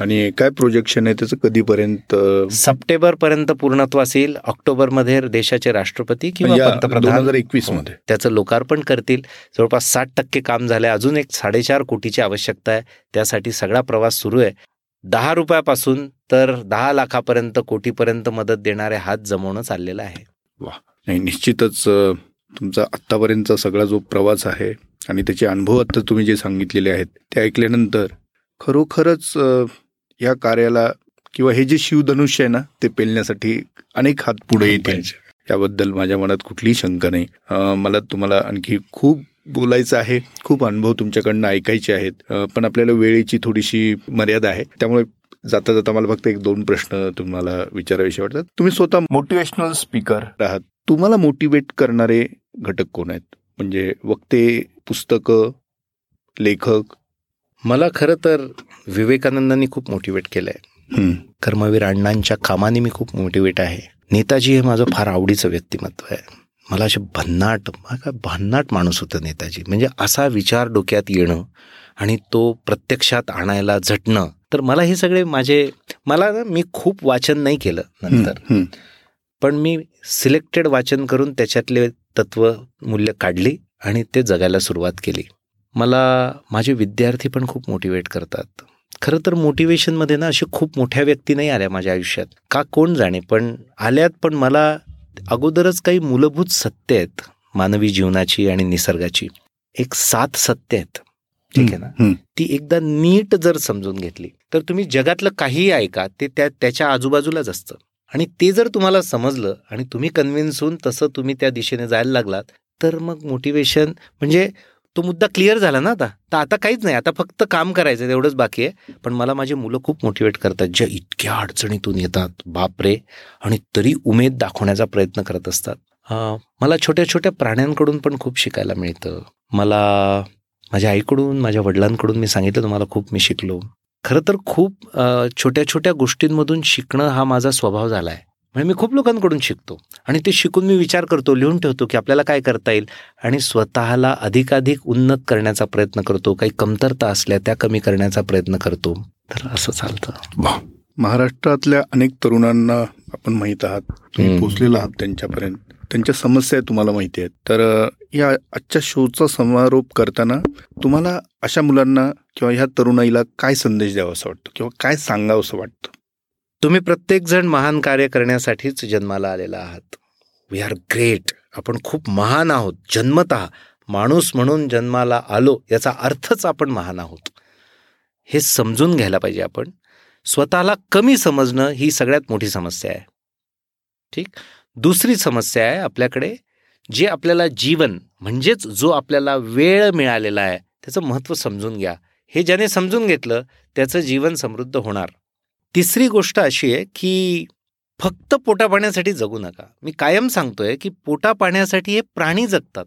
आणि काय प्रोजेक्शन आहे त्याचं? कधीपर्यंत? सप्टेंबर पर्यंत पूर्णत्वास येईल ऑक्टोबरमध्ये देशाचे राष्ट्रपती किंवा पंतप्रधान हजार एकवीसमध्ये त्याचं लोकार्पण करतील. जवळपास साठ टक्के काम झालंय. अजून एक साडेचार कोटीची आवश्यकता आहे. त्यासाठी सगळा प्रवास सुरू आहे. दहा रुपयापासून तर दहा लाखापर्यंत कोटीपर्यंत मदत देणारे हात जमवणं चाललेलं आहे. नाही निश्चितच तुमचा आत्तापर्यंतचा सगळा जो प्रवास आहे आणि त्याचे अनुभव आता तुम्ही जे सांगितलेले आहेत ते ऐकल्यानंतर खरोखरच या कार्याला किंवा हे जे शिवधनुष्य आहे ना ते पेलण्यासाठी अनेक हात पुढे येतील. याबद्दल माझ्या मनात कुठलीही शंका नाही. मला तुम्हाला आणखी खूप बोलायचं आहे. खूप अनुभव तुमच्याकडनं ऐकायचे आहेत. पण आपल्याला वेळेची थोडीशी मर्यादा आहे. त्यामुळे जाता जाता मला फक्त एक दोन प्रश्न तुम्हाला विचाराविषयी वाटतात. तुम्ही स्वतः मोटिवेशनल स्पीकर आहात तुम्हाला मोटिवेट करणारे घटक कोण आहेत? म्हणजे वक्ते पुस्तकं लेखक? मला खरं तर विवेकानंदांनी खूप मोटिवेट केलंय. हं, कर्मवीर अण्णांच्या कामाने मी खूप मोटिवेट आहे. नेताजी हे माझं फार आवडीचं व्यक्तिमत्व आहे. मला असे भन्नाट भन्नाट माणूस होतं नेताजी. म्हणजे असा विचार डोक्यात येणं आणि तो प्रत्यक्षात आणायला झटणं. तर मला हे सगळे माझे मला ना मी खूप वाचन नाही केलं नंतर. पण मी सिलेक्टेड वाचन करून त्याच्यातले तत्व मूल्य काढली आणि ते जगायला सुरुवात केली. मला माझे विद्यार्थी पण खूप मोटिवेट करतात. खरं तर मोटिवेशनमध्ये ना अशा खूप मोठ्या व्यक्ती नाही आल्या माझ्या आयुष्यात. का कोण जाणे पण आल्यात पण मला अगोदरच काही मूलभूत सत्य आहेत मानवी जीवनाची आणि निसर्गाची. एक सात सत्य आहेत. ठीक आहे ना? ती एकदा नीट जर समजून घेतली तर तुम्ही जगातलं काहीही ऐका ते त्या त्याच्या आजूबाजूलाच असतं. आणि ते जर तुम्हाला समजलं आणि तुम्ही कन्व्हिन्स होऊन तसं तुम्ही त्या दिशेने जायला लागलात तर मग मोटिवेशन म्हणजे तो मुद्दा क्लिअर झाला ना आता? तर आता काहीच नाही. आता फक्त काम करायचं तेवढंच बाकी आहे. पण मला माझी मुलं खूप मोटिवेट करतात. ज्या इतक्या अडचणीतून येतात. बापरे! आणि तरी उमेद दाखवण्याचा प्रयत्न करत असतात. मला छोट्या छोट्या प्राण्यांकडून पण खूप शिकायला मिळतं. मला माझ्या आईकडून माझ्या वडिलांकडून मी सांगितलं तुम्हाला खूप मी शिकलो. खरं तर खूप छोट्या छोट्या गोष्टींमधून शिकणं हा माझा स्वभाव झाला आहे म्हणजे मी खूप लोकांकडून शिकतो. आणि ते शिकून मी विचार करतो लिहून ठेवतो की आपल्याला काय करता येईल. आणि स्वतःला अधिकाधिक उन्नत करण्याचा प्रयत्न करतो. काही कमतरता असल्या त्या कमी करण्याचा प्रयत्न करतो. तर असं चालतं. महाराष्ट्रातल्या अनेक तरुणांना आपण माहीत आहात. तुम्ही पोचलेला आहात त्यांच्यापर्यंत. त्यांच्या समस्या तुम्हाला माहिती आहेत. तर या आजच्या शोचा समारोप करताना तुम्हाला अशा मुलांना किंवा ह्या तरुणाईला काय संदेश द्यावा असं वाटतं? किंवा काय सांगावं असं वाटतं? तुम्ही प्रत्येकजण महान कार्य करण्यासाठीच जन्माला आलेला आहात. वी आर ग्रेट आपण खूप महान आहोत. जन्मत माणूस म्हणून जन्माला आलो याचा अर्थच आपण महान आहोत. हे समजून घ्यायला पाहिजे आपण. स्वतःला कमी समजणं ही सगळ्यात मोठी समस्या आहे. ठीक? दुसरी समस्या आहे आपल्याकडे जे आपल्याला जीवन म्हणजेच जो आपल्याला वेळ मिळालेला आहे त्याचं महत्त्व समजून घ्या. हे ज्याने समजून घेतलं त्याचं जीवन समृद्ध होणार. तिसरी गोष्ट अशी आहे की फक्त पोटा पाण्यासाठी जगू नका. मी कायम सांगतोय की पोटा पाण्यासाठी हे प्राणी जगतात.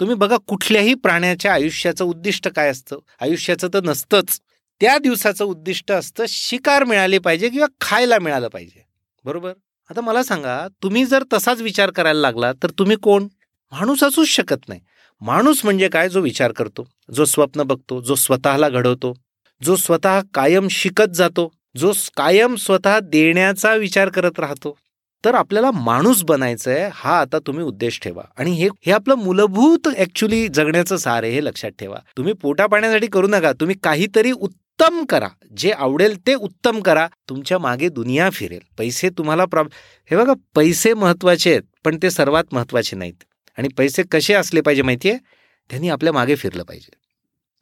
तुम्ही बघा कुठल्याही प्राण्याच्या आयुष्याचं उद्दिष्ट काय असतं? आयुष्याचं तर नसतंच. त्या दिवसाचं उद्दिष्ट असतं शिकार मिळाले पाहिजे किंवा खायला मिळालं पाहिजे. बरोबर? आता मला सांगा तुम्ही जर तसाच विचार करायला लागला तर तुम्ही कोण? माणूस असूच शकत नाही. माणूस म्हणजे काय? जो विचार करतो जो स्वप्न बघतो जो स्वतःला घडवतो जो स्वतः कायम शिकत जातो. जो कायम स्वतः देण्याचा विचार करत राहतो तर आपल्याला माणूस बनायचं आहे हा आता तुम्ही उद्देश ठेवा. आणि हे हे आपलं मूलभूत ऍक्च्युली जगण्याचं सार आहे हे लक्षात ठेवा. तुम्ही पोटा पाण्यासाठी करू नका तुम्ही काहीतरी उत्तम करा. जे आवडेल ते उत्तम करा. तुमच्या मागे दुनिया फिरेल. पैसे तुम्हाला प्रॉब हे बघा पैसे महत्त्वाचे आहेत पण ते सर्वात महत्त्वाचे नाहीत. आणि पैसे कसे असले पाहिजे माहितीये? त्यांनी आपल्या मागे फिरलं पाहिजे.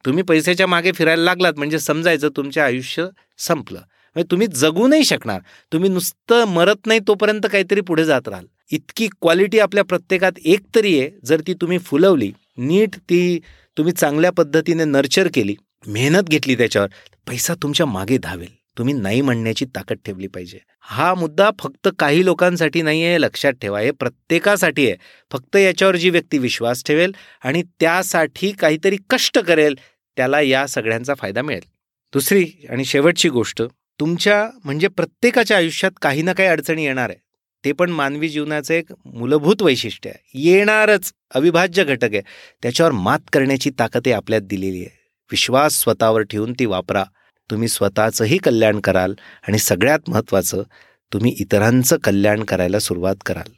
तुम्ही पैशाच्या मागे फिरायला लागलात म्हणजे समजायचं तुमचे आयुष्य संपलं. म्हणजे तुम्ही जगू नाही शकणार. तुम्ही नुसतं मरत नाही तोपर्यंत काहीतरी पुढे जात राहाल. इतकी क्वालिटी आपल्या प्रत्येकात एक तरी आहे. जर ती तुम्ही फुलवली नीट ती तुम्ही चांगल्या पद्धतीने नर्चर केली मेहनत घेतली त्याच्यावर पैसा तुमच्या मागे धावेल. तुम्ही नाही म्हणण्याची ताकद ठेवली पाहिजे. हा मुद्दा फक्त काही लोकांसाठी नाही आहे लक्षात ठेवा. हे प्रत्येकासाठी आहे. फक्त याच्यावर जी व्यक्ती विश्वास ठेवेल आणि त्यासाठी काहीतरी कष्ट करेल त्याला या सगळ्यांचा फायदा मिळेल. दुसरी आणि शेवटची गोष्ट तुमच्या म्हणजे प्रत्येकाच्या आयुष्यात काही ना काही अडचणी येणार आहे. ते पण मानवी जीवनाचं एक मूलभूत वैशिष्ट्य आहे. येणारच अविभाज्य घटक आहे. त्याच्यावर मात करण्याची ताकद आपल्यात दिलेली आहे. विश्वास स्वतःवर ठेवून ती वापरा. तुम्ही स्वतःचंही कल्याण कराल आणि सगळ्यात महत्त्वाचं तुम्ही इतरांचं कल्याण करायला सुरुवात कराल.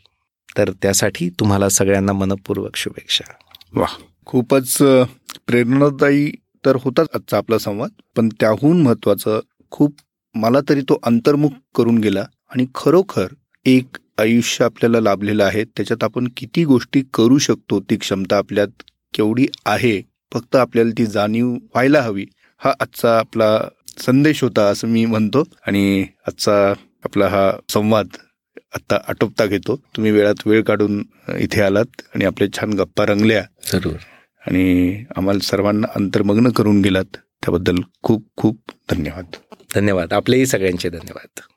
तर त्यासाठी तुम्हाला सगळ्यांना मनपूर्वक शुभेच्छा. वा खूपच प्रेरणादायी तर होताच आजचा आपला संवाद पण त्याहून महत्वाचं खूप मला तरी तो अंतर्मुख करून गेला आणि खरोखर एक आयुष्य आपल्याला लाभलेलं आहे. त्याच्यात आपण किती गोष्टी करू शकतो ती क्षमता आपल्यात केवढी आहे फक्त आपल्याला ती जाणीव व्हायला हवी. हा आजचा आपला संदेश होता असं मी म्हणतो. आणि आजचा आपला हा संवाद आता आटोपता घेतो. तुम्ही वेळात वेळ काढून इथे आलात आणि आपल्या छान गप्पा रंगल्या. जरूर आणि आम्हाला सर्वांना अंतर्मग्न करून गेलात. त्याबद्दल खूप खूप धन्यवाद. धन्यवाद. आपलेही सगळ्यांचे धन्यवाद.